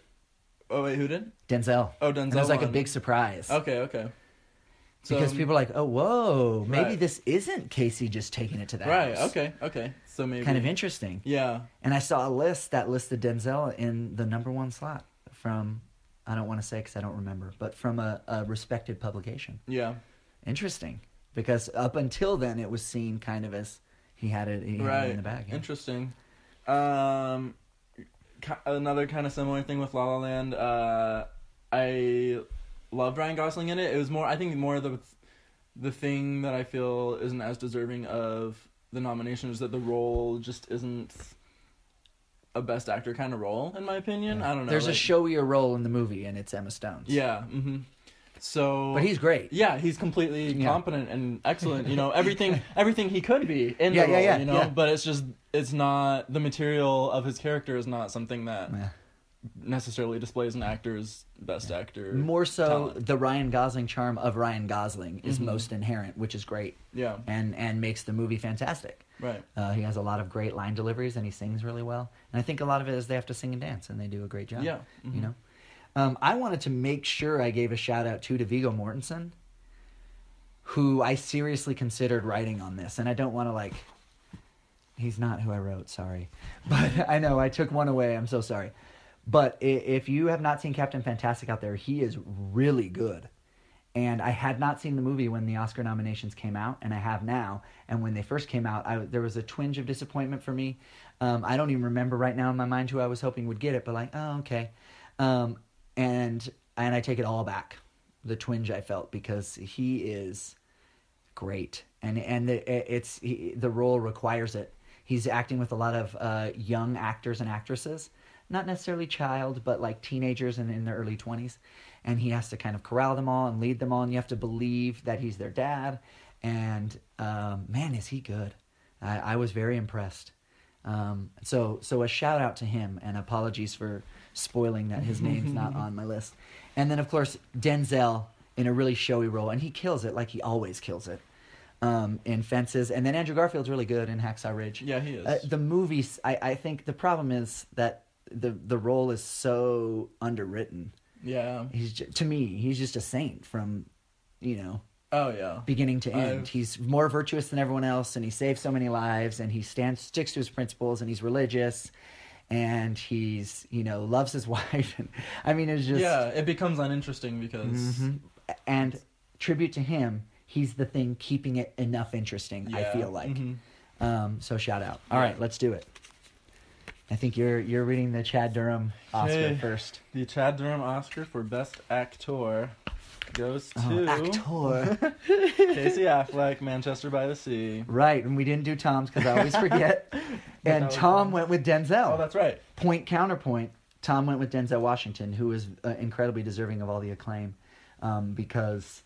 Oh wait, who did? Denzel. Oh, Denzel. And it was like a big surprise. Okay, okay. So, because people are like, oh, whoa, maybe Right. this isn't Casey just taking it to that. Right, house." okay, okay. So maybe Kind of interesting. Yeah. And I saw a list that listed Denzel in the number one slot from, I don't want to say because I don't remember, but from a, a respected publication. Yeah. Interesting. Because up until then, it was seen kind of as he had it, he had it in the bag. yeah. Interesting. Um, another kind of similar thing with La La Land. Uh, I loved Ryan Gosling in it. It was more, I think, more the the thing that I feel isn't as deserving of the nomination is that the role just isn't a best actor kind of role, in my opinion. I don't know. There's a showier role in the movie, and it's Emma Stone's. Yeah. hmm So, but he's great. yeah, he's completely Yeah. competent and excellent. You know, *laughs* everything everything he could be in Yeah, the yeah, role. yeah, you know, yeah. but it's just it's not the material of his character is not something that Yeah. Necessarily displays an actor's best actor. More so, talent. the Ryan Gosling charm of Ryan Gosling is Mhm. most inherent, which is great, Yeah. and and makes the movie fantastic. Right. Uh, he has a lot of great line deliveries, and he sings really well. And I think a lot of it is they have to sing and dance, and they do a great job. Yeah. you mhm. know. Um, I wanted to make sure I gave a shout out too to Viggo Mortensen, who I seriously considered writing on this, and I don't want to like. He's not who I wrote, sorry, *laughs* but I know I took one away. I'm so sorry, but if you have not seen Captain Fantastic out there, he is really good. And I had not seen the movie when the Oscar nominations came out, and I have now. And when they first came out, I, there was a twinge of disappointment for me. Um, I don't even remember right now in my mind who I was hoping would get it, but like, oh, okay. Um, and and I take it all back, the twinge I felt because he is great, and and the, it's he, the role requires it. He's acting with a lot of uh, young actors and actresses, not necessarily child, but like teenagers and in their early twenties, and he has to kind of corral them all and lead them all, and you have to believe that he's their dad. And um, man, is he good! I, I was very impressed. Um, so so a shout out to him and apologies for spoiling that his name's not *laughs* on my list. And then of course Denzel in a really showy role, and he kills it like he always kills it um, in Fences. And then Andrew Garfield's really good in Hacksaw Ridge. Yeah, he is. Uh, the movies, I, I think the problem is that the the role is so underwritten. yeah. He's ju- to me, he's just a saint from, you know, Oh yeah. beginning to end. I've- He's more virtuous than everyone else, and he saves so many lives, and he stands sticks to his principles, and he's religious, and he's you know loves his *laughs* wife, and I mean it's just yeah, it becomes uninteresting because Mhm. and tribute to him. He's the thing keeping it enough interesting. I feel like. mhm. Um, so shout out. All Yeah. right, let's do it. I think you're you're reading the Chad Durham Oscar Okay. first. the Chad Durham Oscar for Best Actor goes to Oh, actor. *laughs* Casey Affleck, Manchester by the Sea. right, and we didn't do Tom's because I always forget. *laughs* and Tom fun. went with Denzel. Oh, that's right. point counterpoint, Tom went with Denzel Washington, who is uh, incredibly deserving of all the acclaim, um, because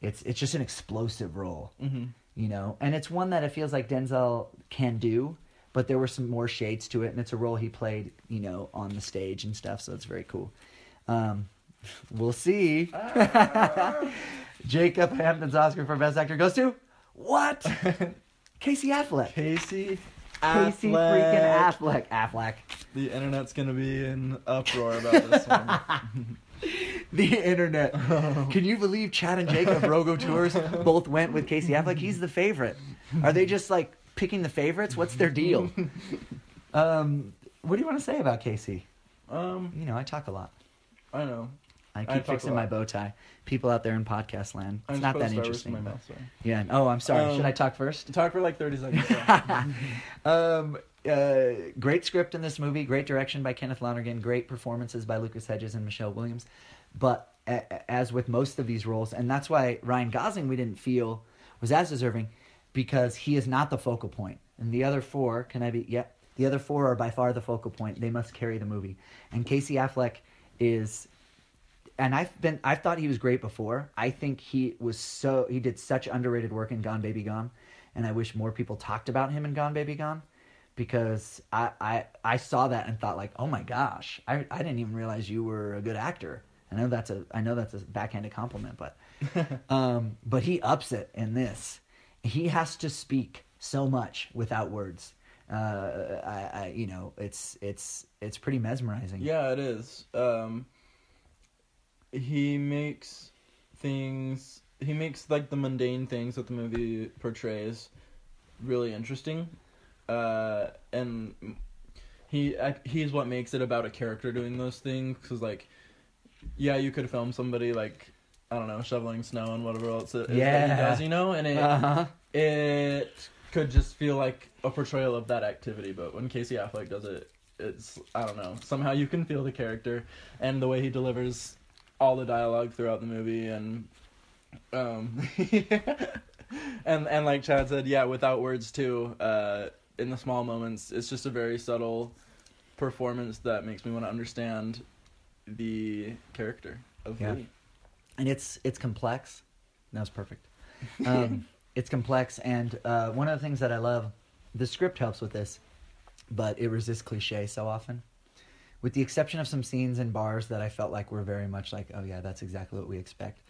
it's it's just an explosive role, hmm you know, and it's one that it feels like Denzel can do, but there were some more shades to it, and it's a role he played, you know, on the stage and stuff, so it's very cool. Um, we'll see. *laughs* Jacob Hampton's Oscar for Best Actor goes to what? *laughs* Casey Affleck. Casey Casey Affleck. freaking Affleck. Affleck. The internet's gonna be in uproar about this one. *laughs* The internet. Can you believe Chad and Jacob Rogue Auteurs both went with Casey Affleck? He's the favorite. Are they just like picking the favorites? What's their deal? *laughs* Um, what do you want to say about Casey? um, You know, I talk a lot. I know. I I keep a fixing my bow tie. People out there in podcast land, it's I'm not that interesting. but- mouth. Yeah. Oh, I'm sorry. Um, Should I talk first? Talk for like 30 seconds. *laughs* um, uh, great script in this movie, great direction by Kenneth Lonergan, great performances by Lucas Hedges and Michelle Williams. But a- as with most of these roles, and that's why Ryan Gosling we didn't feel was as deserving because he is not the focal point. And the other four, can I be? Yep. The other four are by far the focal point. They must carry the movie. And Casey Affleck is and I've been I've thought he was great before. I think he was so he did such underrated work in Gone Baby Gone, and I wish more people talked about him in Gone Baby Gone, because I I, I saw that and thought like, oh my gosh, I I didn't even realize you were a good actor. I know that's a I know that's a backhanded compliment, but *laughs* um, but he ups it in this. He has to speak so much without words. Uh, I, I you know it's it's it's pretty mesmerizing. Yeah, it is. Um, he makes things. He makes like the mundane things that the movie portrays really interesting, uh, and he I, he's what makes it about a character doing those things. Because like, yeah, you could film somebody like I don't know shoveling snow and whatever else it is that Yeah. he does, you know, and it Uh-huh. it could just feel like a portrayal of that activity. But when Casey Affleck does it, it's I don't know. Somehow you can feel the character and the way he delivers all the dialogue throughout the movie, and um, *laughs* and and like Chad said, yeah, without words too. Uh, in the small moments, it's just a very subtle performance that makes me want to understand the character of Yeah. Lee. And it's it's complex. That was perfect. Um, *laughs* it's complex, and uh, one of the things that I love, the script helps with this, but it resists cliche so often. With the exception of some scenes in bars that I felt like were very much like, oh yeah, that's exactly what we expect.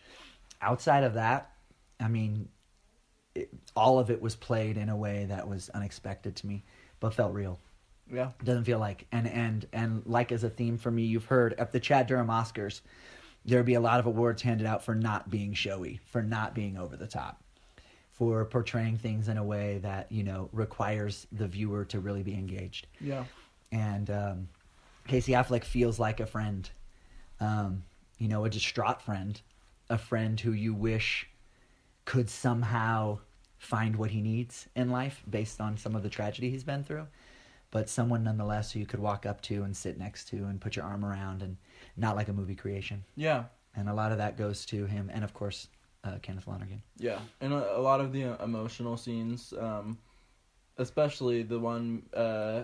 Outside of that, I mean, it, all of it was played in a way that was unexpected to me, but felt real Yeah. doesn't feel like and and and like as a theme for me you've heard at the chad durham oscars there'd be a lot of awards handed out for not being showy for not being over the top for portraying things in a way that you know requires the viewer to really be engaged Yeah. and um, Casey Affleck feels like a friend, um, you know, a distraught friend, a friend who you wish could somehow find what he needs in life based on some of the tragedy he's been through, but someone nonetheless who you could walk up to and sit next to and put your arm around and not like a movie creation. Yeah. And a lot of that goes to him and of course uh, Kenneth Lonergan. Yeah, and a, a lot of the uh, emotional scenes, um, especially the one uh,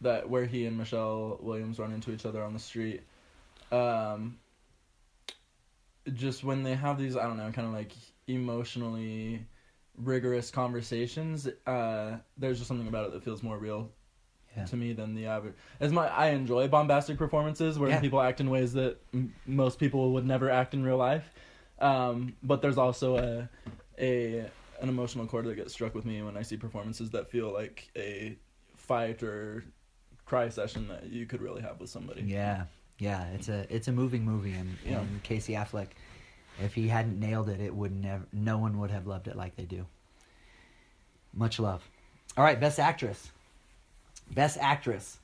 that where he and Michelle Williams run into each other on the street. Um, just when they have these, I don't know, kind of like emotionally rigorous conversations. Uh, there's just something about it that feels more real Yeah. to me than the average. As my I enjoy bombastic performances where Yeah. people act in ways that m- most people would never act in real life. Um, but there's also a a an emotional chord that gets struck with me when I see performances that feel like a fight or cry session that you could really have with somebody. Yeah, yeah, it's a it's a moving movie, and, Yeah. and Casey Affleck, if he hadn't nailed it, it would never. No one would have loved it like they do. Much love. All right, best actress. Best actress.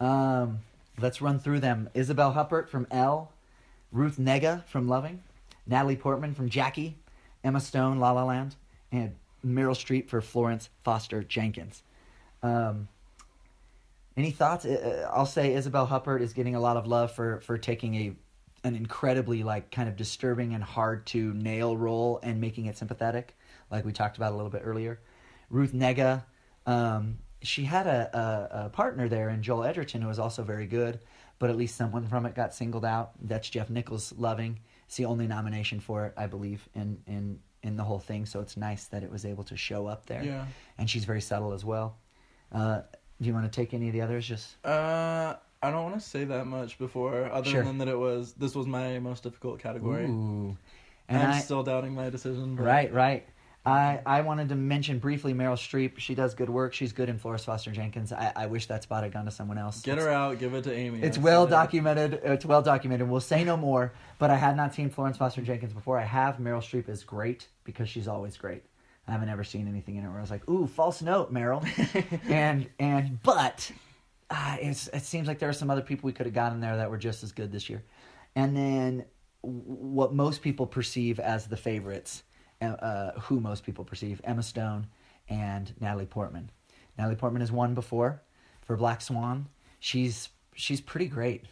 Um, let's run through them. Isabelle Huppert from Elle, Ruth Negga from Loving, Natalie Portman from Jackie, Emma Stone La La Land, and Meryl Streep for Florence Foster Jenkins. Um, any thoughts? I'll say Isabelle Huppert is getting a lot of love for for taking a an incredibly like kind of disturbing and hard to nail role and making it sympathetic, like we talked about a little bit earlier. Ruth Negga, um, she had a, a, a partner there in Joel Edgerton who was also very good, but at least someone from it got singled out. That's Jeff Nichols. Loving. It's the only nomination for it, I believe, in in in the whole thing. So it's nice that it was able to show up there, Yeah. and she's very subtle as well. Uh, do you want to take any of the others? Just Uh, I don't want to say that much before, other Sure. than that it was this was my most difficult category. Ooh. And I'm I, still doubting my decision. But right, right. I, I wanted to mention briefly Meryl Streep. She does good work. She's good in Florence Foster Jenkins. I, I wish that spot had gone to someone else. Get her out. Give it to Amy. It's well it. documented. It's well documented. We'll say no more. But I had not seen Florence Foster Jenkins before. I have. Meryl Streep is great because she's always great. I haven't ever seen anything in it where I was like, "Ooh, false note, Meryl." *laughs* and and but uh, it's, it seems like there are some other people we could have gotten there that were just as good this year. And then what most people perceive as the favorites, uh, uh, who most people perceive, Emma Stone and Natalie Portman. Natalie Portman has won before for Black Swan. She's she's pretty great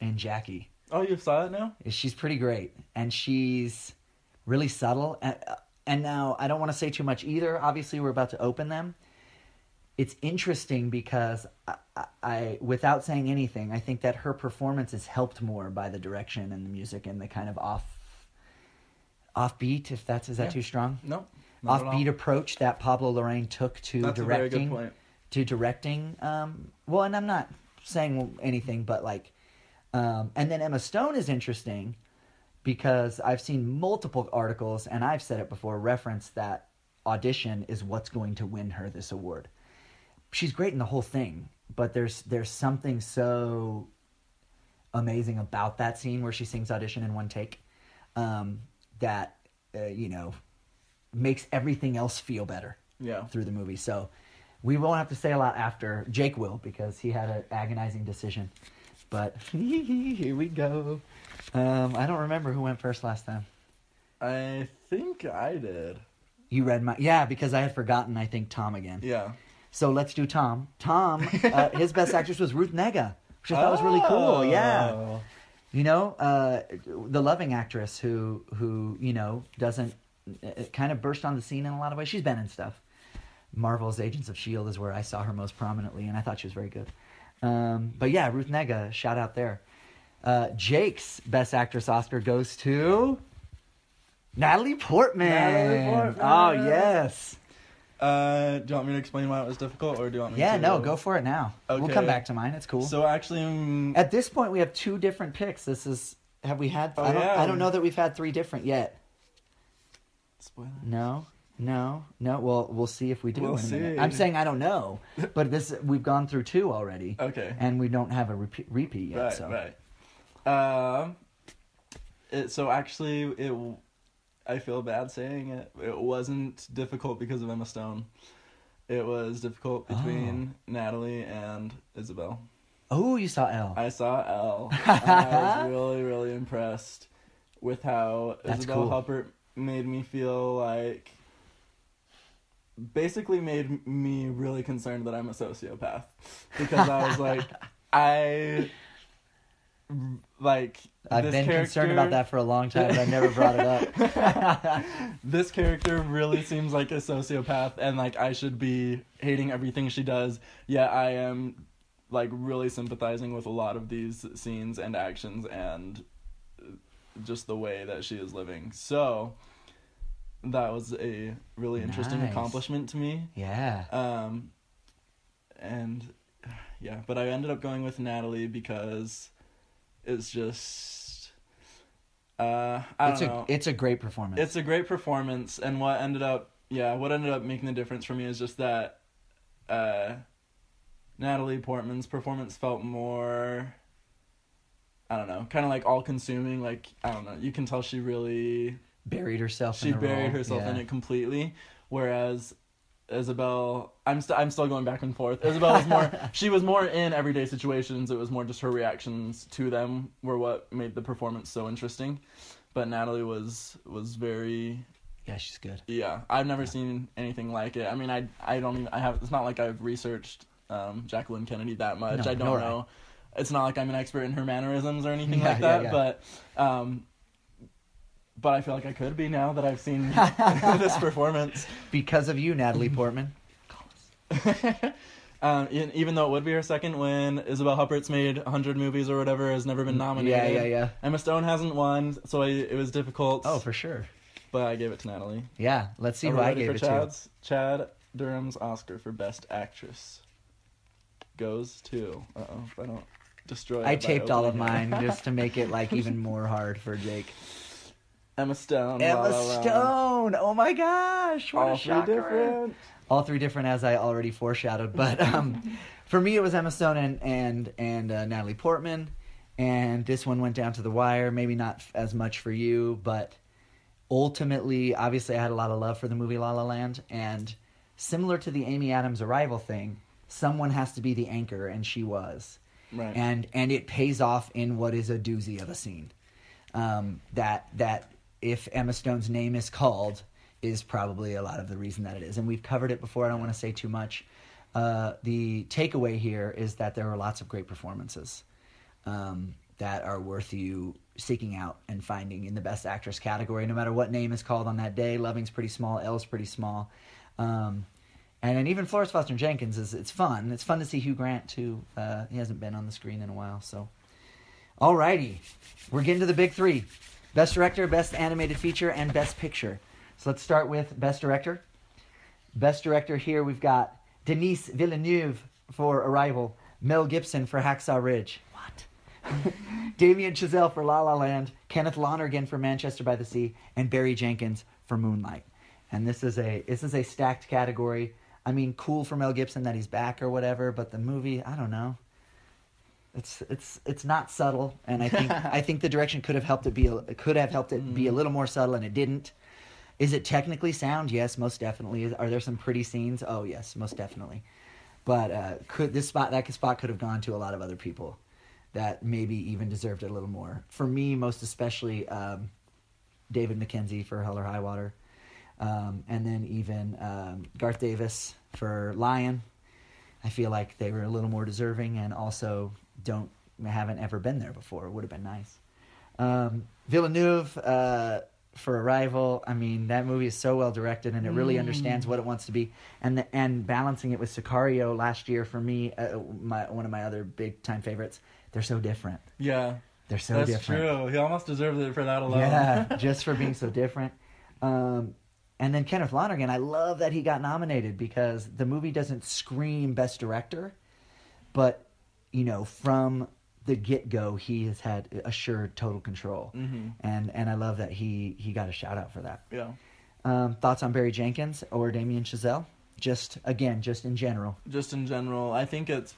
in Jackie. Oh, you saw it now? She's pretty great, and she's really subtle. And, uh, and now I don't want to say too much either. Obviously, we're about to open them. It's interesting because I, I, I, without saying anything, I think that her performance is helped more by the direction and the music and the kind of off, offbeat. If that's is that Yeah. too strong? No. not at all. Offbeat approach that Pablo Larraín took to That's a very directing good point. to directing. Um, well, and I'm not saying anything, but like, um, and then Emma Stone is interesting because I've seen multiple articles, and I've said it before, reference that audition is what's going to win her this award. She's great in the whole thing, but there's there's something so amazing about that scene where she sings audition in one take um, that uh, you know makes everything else feel better Yeah. through the movie. So we won't have to say a lot after Jake will because he had an agonizing decision. But *laughs* here we go. Um, I don't remember who went first last time. I think I did. You read my yeah because I had forgotten. I think Tom again. Yeah. So let's do Tom. Tom, uh, his best actress was Ruth Negga, which I thought was really cool. Yeah, Oh. You know, uh, the loving actress who who you know doesn't uh, kind of burst on the scene in a lot of ways. She's been in stuff. Marvel's Agents of Shield is where I saw her most prominently, and I thought she was very good. Um, but yeah, Ruth Negga, shout out there. Uh, Jake's best actress Oscar goes to Natalie Portman. Natalie Portman. Oh yes. Uh, do you want me to explain why it was difficult, or do you want me Yeah, to? no, go for it now. We'll come back to mine. It's cool. So actually, um, At this point, we have two different picks. This is have we had? Oh, I don't. yeah. I don't know that we've had three different yet. spoiler. No, no, no. Well, we'll see if we do. We'll in a minute. see. I'm saying I don't know, *laughs* but this we've gone through two already, Okay. and we don't have a repeat, repeat yet. right, so right. Um, it so actually it, I feel bad saying it. It wasn't difficult because of Emma Stone. It was difficult between oh. Natalie and Isabelle. oh, you saw Elle. I saw Elle. *laughs* I was really, really impressed with how That's Isabelle cool. Huppert made me feel like. Basically, made me really concerned that I'm a sociopath because I was like, *laughs* I like. I've this been concerned about that for a long time, but I never brought it up. *laughs* this character really seems like a sociopath and like I should be hating everything she does. Yet I am like really sympathizing with a lot of these scenes and actions and just the way that she is living. So that was a really interesting Nice. accomplishment to me. yeah. Um and yeah, but I ended up going with Natalie because it's just uh I it's don't a know. it's a great performance. It's a great performance, and what ended up, yeah, what ended up making the difference for me is just that uh, Natalie Portman's performance felt more, I don't know, kind of like all consuming. Like, I don't know, you can tell she really, buried herself. she buried role. herself in it completely. Whereas Isabelle, I'm, st- I'm still going back and forth. Isabelle was more, *laughs* she was more in everyday situations. It was more just her reactions to them were what made the performance so interesting. But Natalie was was very Yeah, she's good. yeah, I've never seen anything like it. I mean, I I don't even I have. It's not like I've researched um, Jacqueline Kennedy that much. No, I don't nor I. know. It's not like I'm an expert in her mannerisms or anything *laughs* Yeah, like yeah, that. yeah. But um, but I feel like I could be now that I've seen *laughs* this performance. Because of you, Natalie Portman. *laughs* um, even though it would be her second win, Isabelle Huppert's made 100 movies or whatever, has never been nominated. Yeah, yeah, yeah. Emma Stone hasn't won, so I, it was difficult. Oh, for sure. but I gave it to Natalie. Yeah, let's see who I gave for it to. Chad's? Chad Durham's Oscar for Best Actress goes to. Uh oh, if I don't destroy. I taped all of mine just to make it like even *laughs* more hard for Jake. Emma Stone. La Emma La Stone. Oh my gosh, what All a three shocker! different. All three different, as I already foreshadowed. But *laughs* um, for me, it was Emma Stone and and and uh, Natalie Portman, and this one went down to the wire. Maybe not as much for you, but ultimately, obviously, I had a lot of love for the movie La La Land, and similar to the Amy Adams Arrival thing, someone has to be the anchor, and she was. Right. and and it pays off in what is a doozy of a scene. Um, that that if Emma Stone's name is called is probably a lot of the reason that it is, and we've covered it before. I don't want to say too much. Uh, the takeaway here is that there are lots of great performances um, that are worth you seeking out and finding in the best actress category, no matter what name is called on that day. Loving's pretty small, Elle's pretty small. Um, and then even Florence Foster Jenkins is it's fun. It's fun to see Hugh Grant too. Uh, he hasn't been on the screen in a while, so. Alrighty, we're getting to the big three: best director, best animated feature, and best picture. So let's start with best director. Best director here we've got Denis Villeneuve for Arrival, Mel Gibson for Hacksaw Ridge. What? *laughs* Damien Chazelle for La La Land, Kenneth Lonergan for Manchester by the Sea, and Barry Jenkins for Moonlight. And this is a this is a stacked category. I mean, cool for Mel Gibson that he's back or whatever, but the movie, I don't know. It's it's it's not subtle, and I think *laughs* I think the direction could have helped it be a, could have helped it be a little more subtle, and it didn't. Is it technically sound? Yes, most definitely. Are there some pretty scenes? Oh yes, most definitely. But uh, could this spot that spot could have gone to a lot of other people that maybe even deserved it a little more. For me, most especially um, David Mackenzie for Hell or High Water. um, and then even um, Garth Davis for Lion. I feel like they were a little more deserving, and also don't haven't ever been there before. Would have been nice. Um, Villeneuve uh, for Arrival. I mean, that movie is so well directed, and it really Mm. understands what it wants to be. And the, and balancing it with Sicario last year for me, uh, my one of my other big time favorites. They're so different. Yeah, They're so that's different. That's true. He almost deserved it for that alone. Yeah, *laughs* just for being so different. Um, and then Kenneth Lonergan, I love that he got nominated because the movie doesn't scream best director, but you know, from the get go, he has had assured total control, hmm and and I love that he he got a shout out for that. Yeah. Um, thoughts on Barry Jenkins or Damien Chazelle? Just again, just in general. Just in general, I think it's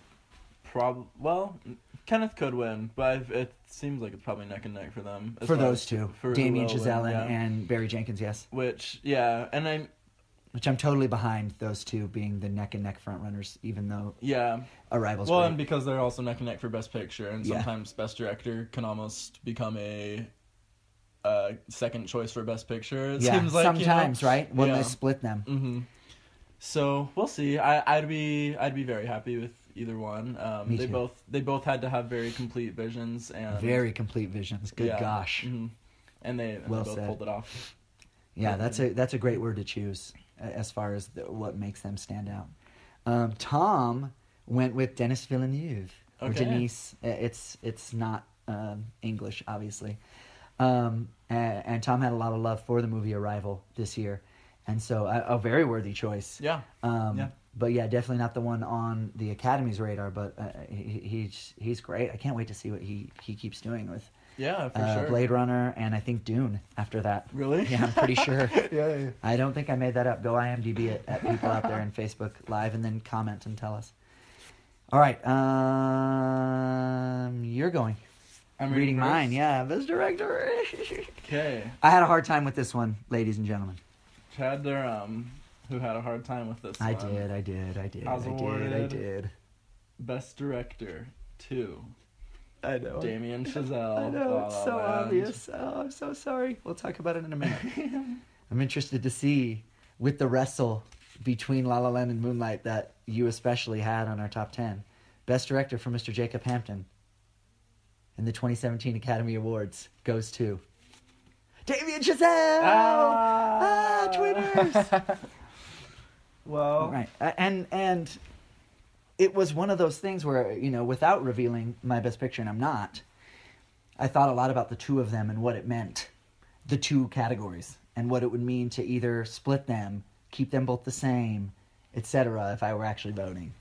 prob well, Kenneth could win, but I've, it seems like it's probably neck and neck for them. for those as- two, for Damien win, Chazelle and, yeah. and Barry Jenkins, yes. Which yeah, and I Which I'm totally behind those two being the neck and neck front runners, even though yeah. Arrival's well, great. and because they're also neck and neck for best picture, and Yeah. sometimes best director can almost become a. Uh, second choice for best picture. It yeah, seems like you know? sometimes, right? When Yeah. they split them. hmm So we'll see. I, I'd be I'd be very happy with either one. Um, Me they too. both they both had to have very complete visions and Very complete visions. Good yeah. gosh. Mhm. And they, and Well they both said. pulled it off. Yeah, that's a that's a great word to choose as far as the, what makes them stand out. Um, Tom went with Dennis Villeneuve or Denise. Uh, It's it's not um, English, obviously. Um, and, and Tom had a lot of love for the movie Arrival this year, and so a, a very worthy choice. Yeah. Um, Yeah. But yeah, definitely not the one on the Academy's radar. But uh, he, he's he's great. I can't wait to see what he, he keeps doing with Yeah, for uh, sure. Blade Runner and I think Dune after that. Really? Yeah, I'm pretty *laughs* sure. yeah, yeah. I don't think I made that up. Go IMDb it at people out there in Facebook Live and then comment and tell us. All right, um, you're going. I'm reading first? mine. Yeah, best director. *laughs* Okay. I had a hard time with this one, ladies and gentlemen. Chad Durham, who had a hard time with this I one. did, I did, I did, I did, I did. Best director, two. I know. Damien *laughs* Chazelle. I know it's so Land. obvious. Oh, I'm so sorry. We'll talk about it in a minute. *laughs* I'm interested to see with the wrestle between La La Land and Moonlight that you especially had on our top ten. Best director for Mr. Jacob Hampton. And the 2017 Academy Awards goes to Damien Chazelle. Ah, Ah, Twitters. *laughs* well, Right. Uh, And and it was one of those things where, you know, without revealing my best picture and I'm not, I thought a lot about the two of them and what it meant, the two categories, and what it would mean to either split them, keep them both the same, etc. if I were actually voting.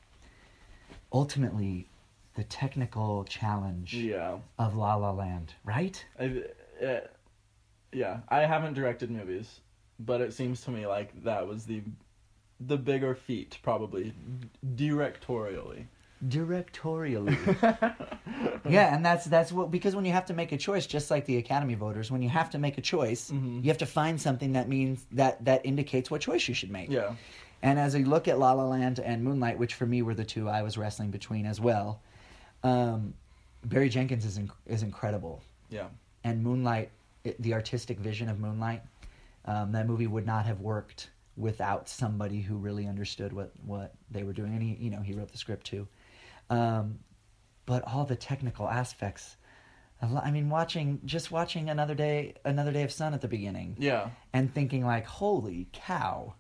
Ultimately, the technical challenge yeah. of La La Land, right? I, uh, yeah, I haven't directed movies, but it seems to me like that was the the bigger feat, probably directorially. Directorially. *laughs* yeah, and that's that's what because when you have to make a choice, just like the Academy voters, when you have to make a choice, Mhm. you have to find something that means that that indicates what choice you should make. Yeah, And as I look at La La Land and Moonlight, which for me were the two I was wrestling between as well, um, Barry Jenkins is inc- is incredible, yeah, and Moonlight, it, the artistic vision of Moonlight, um, that movie would not have worked without somebody who really understood what what they were doing, and he you know he wrote the script too. Um, but all the technical aspects. I mean, watching just watching another day, another day of sun at the beginning, yeah. and thinking like, "Holy cow!"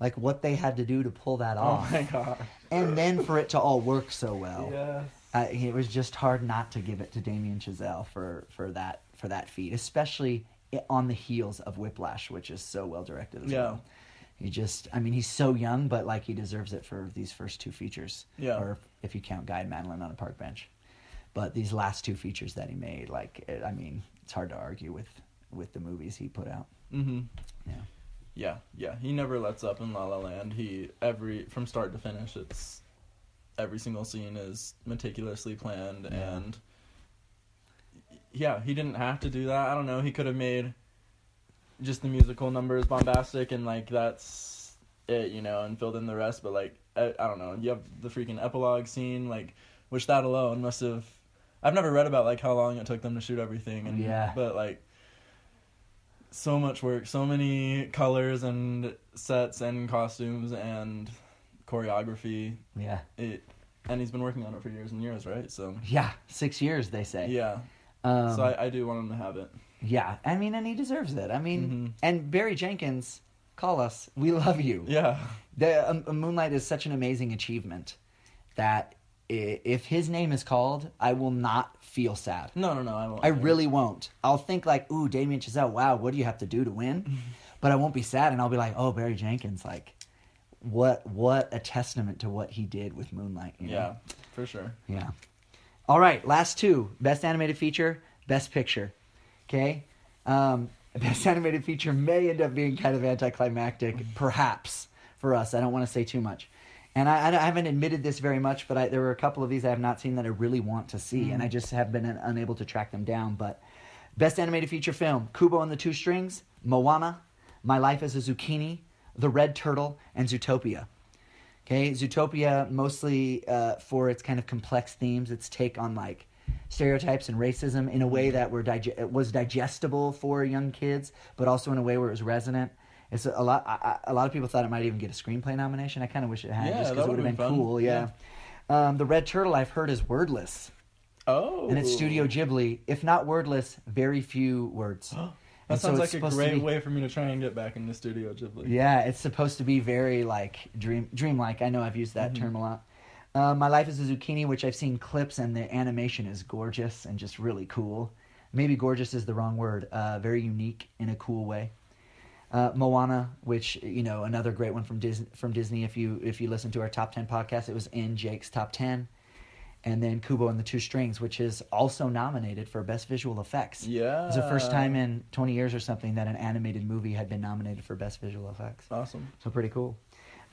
Like what they had to do to pull that off, Oh my god. and then for it to all work so well. Yes. Uh, it was just hard not to give it to Damien Chazelle for for that for that feat, especially on the heels of Whiplash, which is so well directed as Yeah. well. He just, I mean, he's so young, but like he deserves it for these first two features. Yeah. Or if you count Guy and Madeline on a park bench, but these last two features that he made, like, it, I mean, it's hard to argue with with the movies he put out. Mm-hmm. Yeah. Yeah, yeah. He never lets up in La La Land. He every from start to finish, it's every single scene is meticulously planned Yeah. and yeah, he didn't have to do that. I don't know. He could have made just the musical numbers bombastic and like that's it, you know, and filled in the rest. But like I, I don't know. You have the freaking epilogue scene, like which that alone must have. I've never read about like how long it took them to shoot everything, and Yeah. but like so much work, so many colors and sets and costumes and choreography. Yeah. It, and he's been working on it for years and years, right? So Yeah, six years they say. yeah. Um, so I, I do want him to have it. Yeah, I mean, and he deserves it. I mean, Mhm. and Barry Jenkins, call us. We love you. Yeah. The um, Moonlight is such an amazing achievement that if his name is called, I will not feel sad. No, no, no. I won't. I really won't. I'll think like, "Ooh, Damien Chazelle, wow, what do you have to do to win?" *laughs* But I won't be sad, and I'll be like, "Oh, Barry Jenkins, like, what what a testament to what he did with Moonlight." you know? Yeah, for sure. Yeah. All right, last two: best animated feature, best picture. Okay. Um, *laughs* best animated feature may end up being kind of anticlimactic, perhaps for us. I don't want to say too much, and I, I haven't admitted this very much, but I, there were a couple of these I have not seen that I really want to see, and I just have been un- unable to track them down. But best animated feature film: Kubo and the Two Strings, Moana, My Life as a Zucchini, The Red Turtle, and Zootopia. Okay, Zootopia mostly uh, for its kind of complex themes, its take on like stereotypes and racism in a way that were it was digestible for young kids, but also in a way where it was resonant. It's a, a lot. I, a lot of people thought it might even get a screenplay nomination. I kind of wish it had, Yeah, just because it would would've been, fun. cool. Yeah. Um, the Red Turtle I've heard is wordless, Oh. and it's Studio Ghibli. If not wordless, very few words. *gasps* That And so sounds it's like a great be- way for me to try and get back into Studio Ghibli. Yeah, it's supposed to be very like dream dreamlike. I know I've used that Mhm. term a lot. Uh, My Life is a Zucchini, which I've seen clips, and the animation is gorgeous and just really cool. Maybe gorgeous is the wrong word. Uh, very unique in a cool way. Uh, Moana, which you know, another great one from Disney. From Disney, if you if you listen to our top ten podcast, it was in Jake's top ten. And then Kubo and the Two Strings, which is also nominated for best visual effects. Yeah. It's the first time in 20 years or something that an animated movie had been nominated for Best Visual Effects. Awesome. So pretty cool.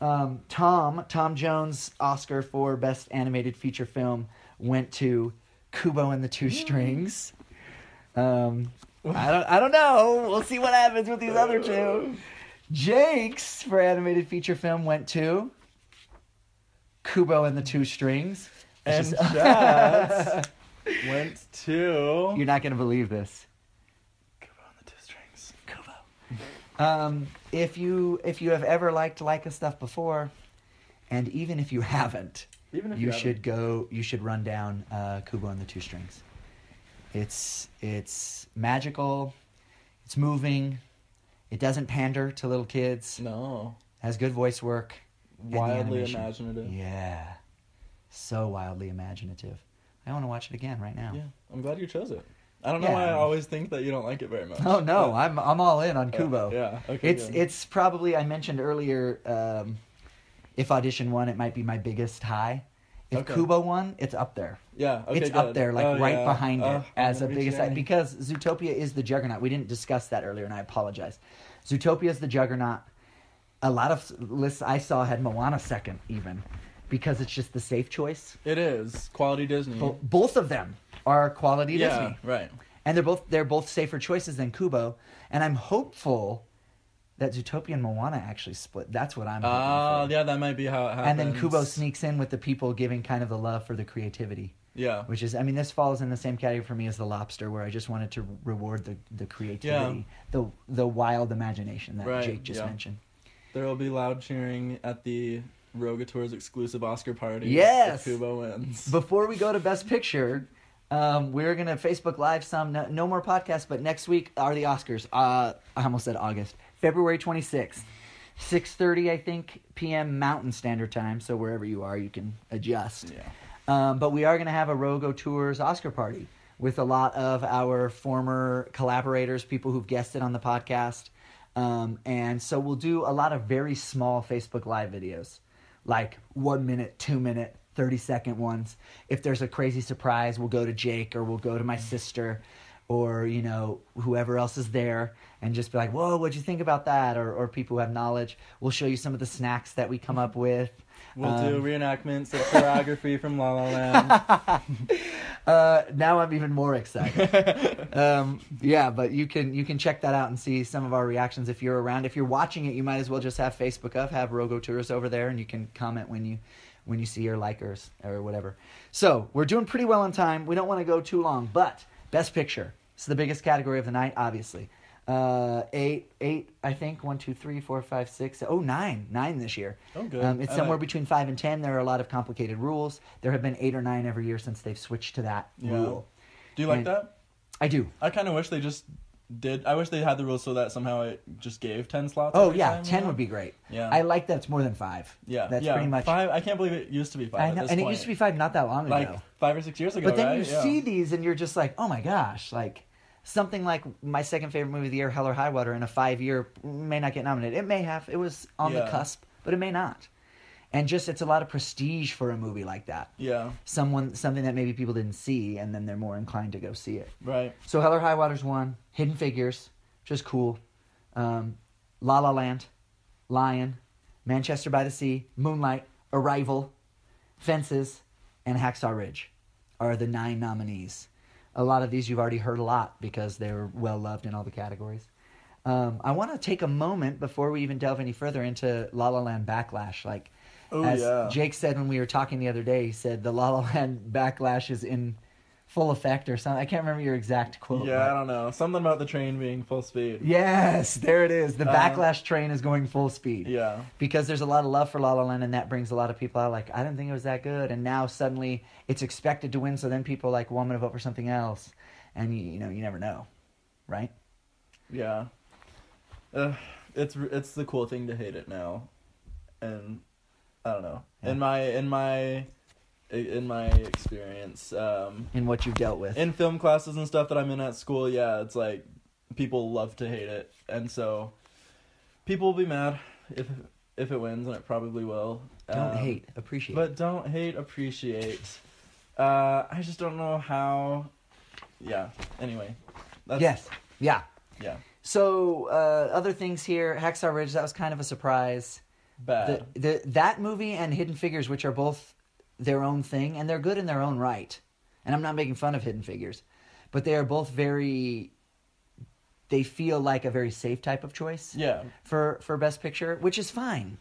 Um, Tom Tom Jones Oscar for Best Animated Feature Film went to Kubo and the Two Strings. Um, I don't I don't know. We'll see what happens with these other two. Jake's for animated feature film went to Kubo and the Two Strings. And *laughs* is- went to. You're not gonna believe this. Kubo and the Two Strings. Kubo. Um, if you if you have ever liked Laika stuff before, and even if you haven't, Even if you, you should go. You should run down uh, Kubo and the Two Strings. It's it's magical. It's moving. It doesn't pander to little kids. No. Has good voice work. Wildly imaginative. Yeah, so wildly imaginative. I want to watch it again right now. Yeah. I'm glad you chose it. I don't know Yeah. why I always think that you don't like it very much. *laughs* Oh no, But- I'm I'm all in on Kubo. Yeah. Okay. It's good. it's probably I mentioned earlier. Um, if audition won, it might be my biggest high. If Okay. Kubo won, it's up there. yeah. Okay. it's good. up there, like Oh, right yeah. behind it, Oh, as a biggest reaching. because Zootopia is the juggernaut. We didn't discuss that earlier, and I apologize. Zootopia is the juggernaut. A lot of lists I saw had Moana second, even because it's just the safe choice. It is quality Disney. Bo- both of them are quality yeah. Disney Right. and they're both they're both safer choices than Kubo, and I'm hopeful that Zootopia and Moana actually split. That's what I'm hoping Ah, for. yeah. That might be how it happens. and then Kubo sneaks in with the people giving kind of the love for the creativity, Yeah. which is I mean this falls in the same category for me as the Lobster, where I just wanted to reward the the creativity, the the wild imagination that Right, Jake just yeah. mentioned. There will be loud cheering at the Rogue Auteurs exclusive Oscar party. Yes! Kubo wins. Before we go to Best Picture, um, we're gonna Facebook Live some. No, no more podcasts, but next week are the Oscars. Uh, I almost said August, February twenty sixth, six thirty, I think, p.m. Mountain Standard Time. So wherever you are, you can adjust. yeah. Um, but we are gonna have a Rogue Auteurs Oscar party with a lot of our former collaborators, people who've guested on the podcast. Um, and so we'll do a lot of very small Facebook Live videos, like one minute, two minute, 30 second ones. If there's a crazy surprise, we'll go to Jake or we'll go to my sister or, you know, whoever else is there and just be like, whoa, what'd you think about that? Or, or people who have knowledge. We'll show you some of the snacks that we come up with. We'll do Um, reenactments of choreography from La La Land. *laughs* uh, now I'm even more excited. *laughs* um, yeah, but you can you can check that out and see some of our reactions if you're around. If you're watching it, you might as well just have Facebook up, have Rogue Auteurs over there, and you can comment when you when you see your likers or whatever. So we're doing pretty well on time. We don't want to go too long, but best picture. It's the biggest category of the night, obviously. Uh, eight, eight, I think. One, two, three, four, five, six. Oh, nine, nine this year. Oh, good. Um, it's I somewhere like- between five and ten. There are a lot of complicated rules. There have been eight or nine every year since they've switched to that Yeah. rule. Do you like And- that? I do. I kind of wish they just did. I wish they had the rules so that somehow it just gave ten slots. Oh yeah, time, you ten know? would be great. Yeah. I like that it's more than five. Yeah, that's yeah. pretty much. five. I can't believe it used to be five. I at know, and it used to be five not that long like ago. five or six years ago. But then right? you Yeah. see these and you're just like, oh my gosh, like something like my second favorite movie of the year, Hell or High Water, in a five year may not get nominated. It may have. It was on the cusp, but it may not. And just it's a lot of prestige for a movie like that. Yeah. Someone something that maybe people didn't see, and then they're more inclined to go see it. Right. So Hell or High Water's one. Hidden Figures, just cool. Um, La La Land, Lion, Manchester by the Sea, Moonlight, Arrival, Fences, and Hacksaw Ridge are the nine nominees. A lot of these you've already heard a lot because they're well loved in all the categories. Um, I want to take a moment before we even delve any further into La La Land backlash. Like, Oh, as yeah. Jake said when we were talking the other day, he said the La La Land backlash is in full effect or something. I can't remember your exact quote. Yeah, but- I don't know. Something about the train being full speed. Yes, there it is. The Uh, backlash train is going full speed. Yeah. Because there's a lot of love for La La Land, and that brings a lot of people out. Like, I didn't think it was that good, and now suddenly it's expected to win. So then people like, well, I'm to vote for something else, and you, you know, you never know, right? Yeah. Uh, it's it's the cool thing to hate it now, and I don't know. Yeah. In my in my in my experience, um, In what you've dealt with. in film classes and stuff that I'm in at school, yeah, it's like people love to hate it, and so people will be mad if if it wins, and it probably will. Don't Um, hate, appreciate. but don't hate, appreciate. Uh, I just don't know how. Yeah. Anyway, that's, yes, yeah. Yeah. So uh, other things here, Hacksaw Ridge. That was kind of a surprise. Bad. the, the that movie and Hidden Figures, which are both their own thing, and they're good in their own right. And I'm not making fun of Hidden Figures, but they are both very. They feel like a very safe type of choice yeah. for for Best Picture, which is fine.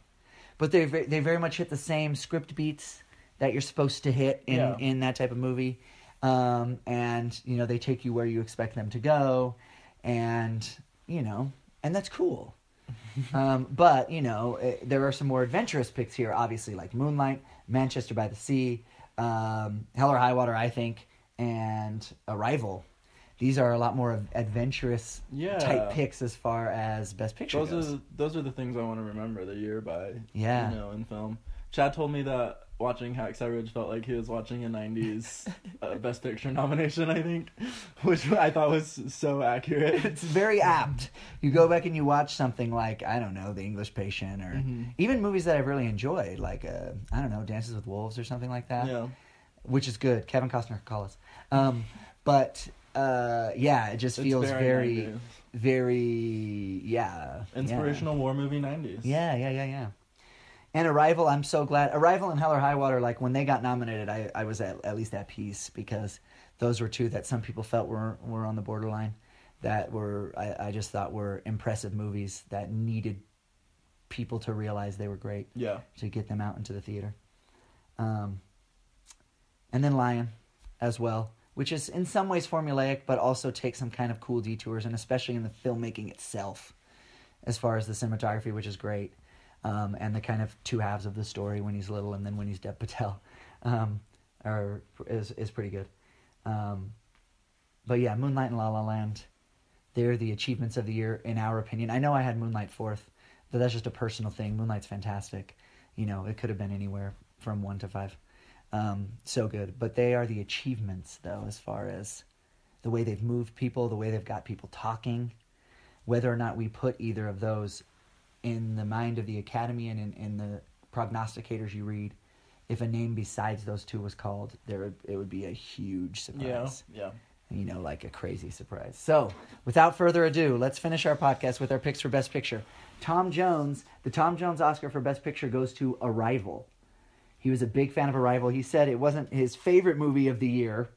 But they they very much hit the same script beats that you're supposed to hit in Yeah. in that type of movie, um, and you know they take you where you expect them to go, and you know, and that's cool. *laughs* um, but you know, eh, there are some more adventurous picks here. Obviously, like Moonlight, Manchester by the Sea, um, Hell or High Water, I think, and Arrival. These are a lot more of adventurous Yeah. type picks as far as Best Picture Those goes. are those are the things I want to remember the year by. Yeah. You know, in film. Chad told me that watching Hacksaw Ridge felt like he was watching a '90s *laughs* uh, Best Picture nomination. I think, *laughs* which I thought was so accurate. it's very apt. You go back and you watch something like I don't know, The English Patient, or Mhm. even movies that I've really enjoyed, like uh, I don't know, Dances with Wolves or something like that, yeah. which is good. Kevin Costner, call us. Um, but uh, yeah, it just It's feels very, 90s. very, yeah, yeah. inspirational war movie '90s. Yeah, yeah, yeah, yeah. And Arrival, I'm so glad. Arrival and Hell or High Water, like when they got nominated, I, I was at, at least at peace because those were two that some people felt were were on the borderline, that were I, I just thought were impressive movies that needed people to realize they were great Yeah. to get them out into the theater. Um, and then Lion, as well, which is in some ways formulaic, but also takes some kind of cool detours, and especially in the filmmaking itself, as far as the cinematography, which is great, um, and the kind of two halves of the story when he's little and then when he's Dev Patel, *laughs* um, are is is pretty good. Um, but yeah, Moonlight and La La Land, they're the achievements of the year in our opinion. I know I had Moonlight fourth, but that's just a personal thing. Moonlight's fantastic. You know, it could have been anywhere from one to five. Um, so good. But they are the achievements, though, as far as the way they've moved people, the way they've got people talking. Whether or not we put either of those in the mind of the Academy and in, in the prognosticators you read, if a name besides those two was called, there would, it would be a huge surprise. Yeah. surprise Yeah. you know, like a crazy surprise. So, without further ado, let's finish our podcast with our picks for Best Picture. Tom Jones, the Tom Jones Oscar for Best Picture goes to Arrival. He was a big fan of Arrival. He said it wasn't his favorite movie of the year,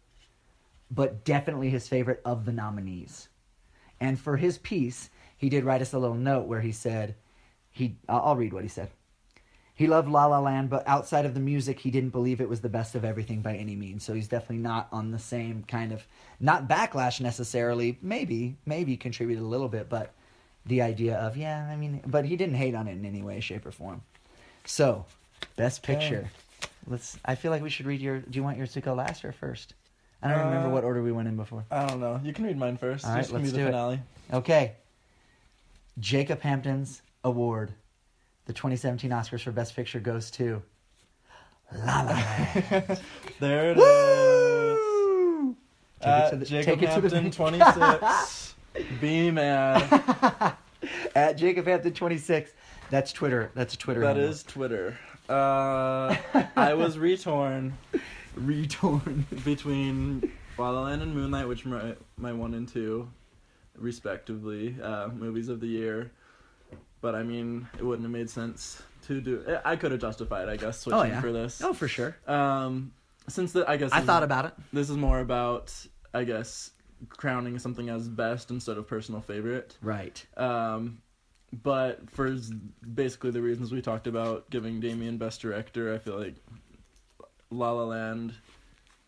but definitely his favorite of the nominees. And for his piece, he did write us a little note where he said, he I'll read what he said. he loved La La Land, but outside of the music, he didn't believe it was the best of everything by any means. So he's definitely not on the same kind of not backlash necessarily. Maybe maybe contributed a little bit, but the idea of yeah, I mean, but he didn't hate on it in any way, shape, or form. So, best picture. Let's. I feel like we should read your. Do you want yours to go last or first? I don't remember Uh, what order we went in before. I don't know. You can read mine first. All right, let's be the do it. Okay. Jacob Hampton's award, the 2017 Oscars for Best Picture goes to La La Land. *laughs* there it is. Woo! It At to the- Jacob take it the Hampton, *laughs* 26. Be mad. *laughs* At Jacob Hampton 26. That's Twitter. That's a Twitter. That handle. is Twitter. Uh, I was retorn retorn. between La La Land and Moonlight, which my, my one and two, respectively, uh, movies of the year. But I mean, it wouldn't have made sense to do. I could have justified, I guess, switching Oh yeah. for this. Oh for sure. Um, since the, I guess I thought about it. this is more about, I guess, crowning something as best instead of personal favorite. Right. Um, but for basically the reasons we talked about giving Damien Best Director, I feel like La La Land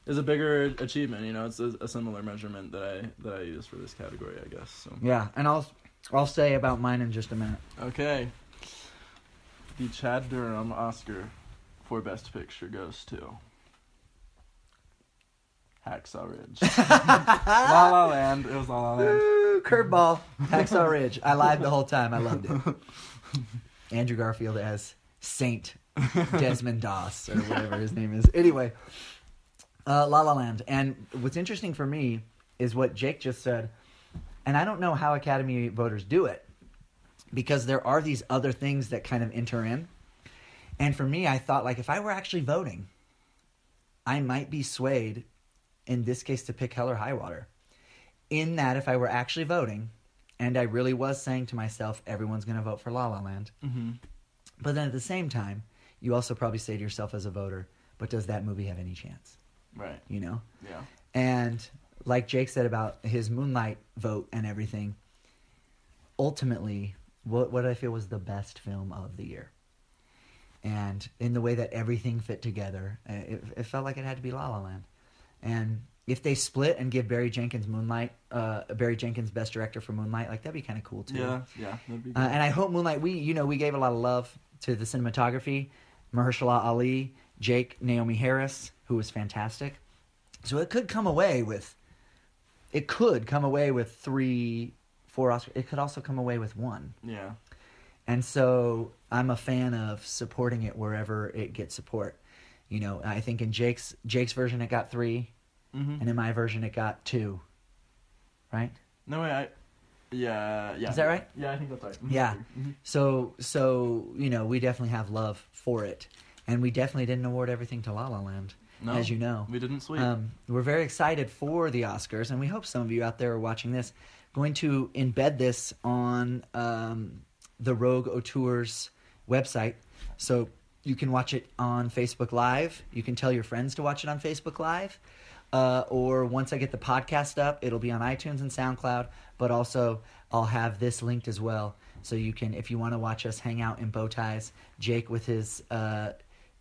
is a bigger achievement. You know, it's a, a similar measurement that I that I use for this category, I guess. So Yeah, and I'll I'll say about mine in just a minute. okay, the Chad Durham Oscar for Best Picture goes to Hacksaw Ridge. *laughs* La La Land. It was La La Land. Woo, curveball, Hacksaw Ridge. I lied the whole time. I loved it. *laughs* Andrew Garfield as Saint *laughs* Desmond Doss or whatever his name is. Anyway, uh, La La Land. And what's interesting for me is what Jake just said. And I don't know how Academy voters do it because there are these other things that kind of enter in. And for me, I thought like if I were actually voting, I might be swayed in this case to pick Hell or High Water in that if I were actually voting and I really was saying to myself, everyone's going to vote for La La Land. Mm-hmm. But then at the same time, you also probably say to yourself as a voter, but does that movie have any chance? Right. You know? Yeah. And like Jake said about his Moonlight vote and everything, ultimately, what, what I feel was the best film of the year. And in the way that everything fit together, uh, it, it felt like it had to be La La Land. And if they split and give Barry Jenkins Moonlight, uh, Barry Jenkins Best Director for Moonlight, like that'd be kind of cool too. Yeah. Yeah. That'd be Uh, and I hope Moonlight. We, you know, we gave a lot of love to the cinematography. Mahershala Ali, Jake, Naomie Harris, who was fantastic. So it could come away with. It could come away with three, four Oscars. It could also come away with one. yeah. And so I'm a fan of supporting it wherever it gets support. You know, I think in Jake's Jake's version it got 3 Mm-hmm. and in my version it got two. Right? No way, I. Yeah, yeah. Is that right? Yeah, I think that's right. Mhm. Yeah. Mhm. So so you know we definitely have love for it, and we definitely didn't award everything to La La Land, No, as you know. we didn't sweep. Um, we're very excited for the Oscars, and we hope some of you out there are watching this. Going to embed this on um, the Rogue Auteurs website, so you can watch it on Facebook Live. You can tell your friends to watch it on Facebook Live, uh, or once I get the podcast up, it'll be on iTunes and SoundCloud. But also, I'll have this linked as well, so you can, if you want to watch us hang out in bow ties, Jake with his uh,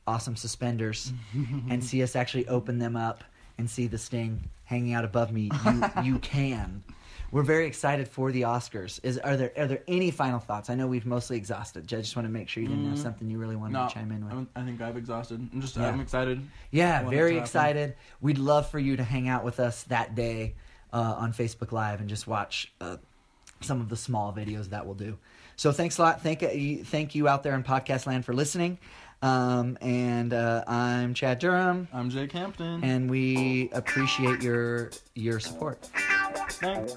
awesome suspenders, *laughs* and see us actually open them up and see the sting hanging out above me. You, *laughs* you can. We're very excited for the Oscars. Is are there are there any final thoughts? I know we've mostly exhausted. I just want to make sure you didn't have Mm, something you really wanted no, to chime in with. I'm- I think I've exhausted. I'm just, Yeah. I'm excited. Yeah, very excited. We'd love for you to hang out with us that day uh, on Facebook Live and just watch uh, some of the small videos that we'll do. So thanks a lot. Thank you, thank you out there in podcast land for listening. Um, and uh, I'm Chad Durham, I'm Jake Hampton. and we appreciate your your support. Thanks.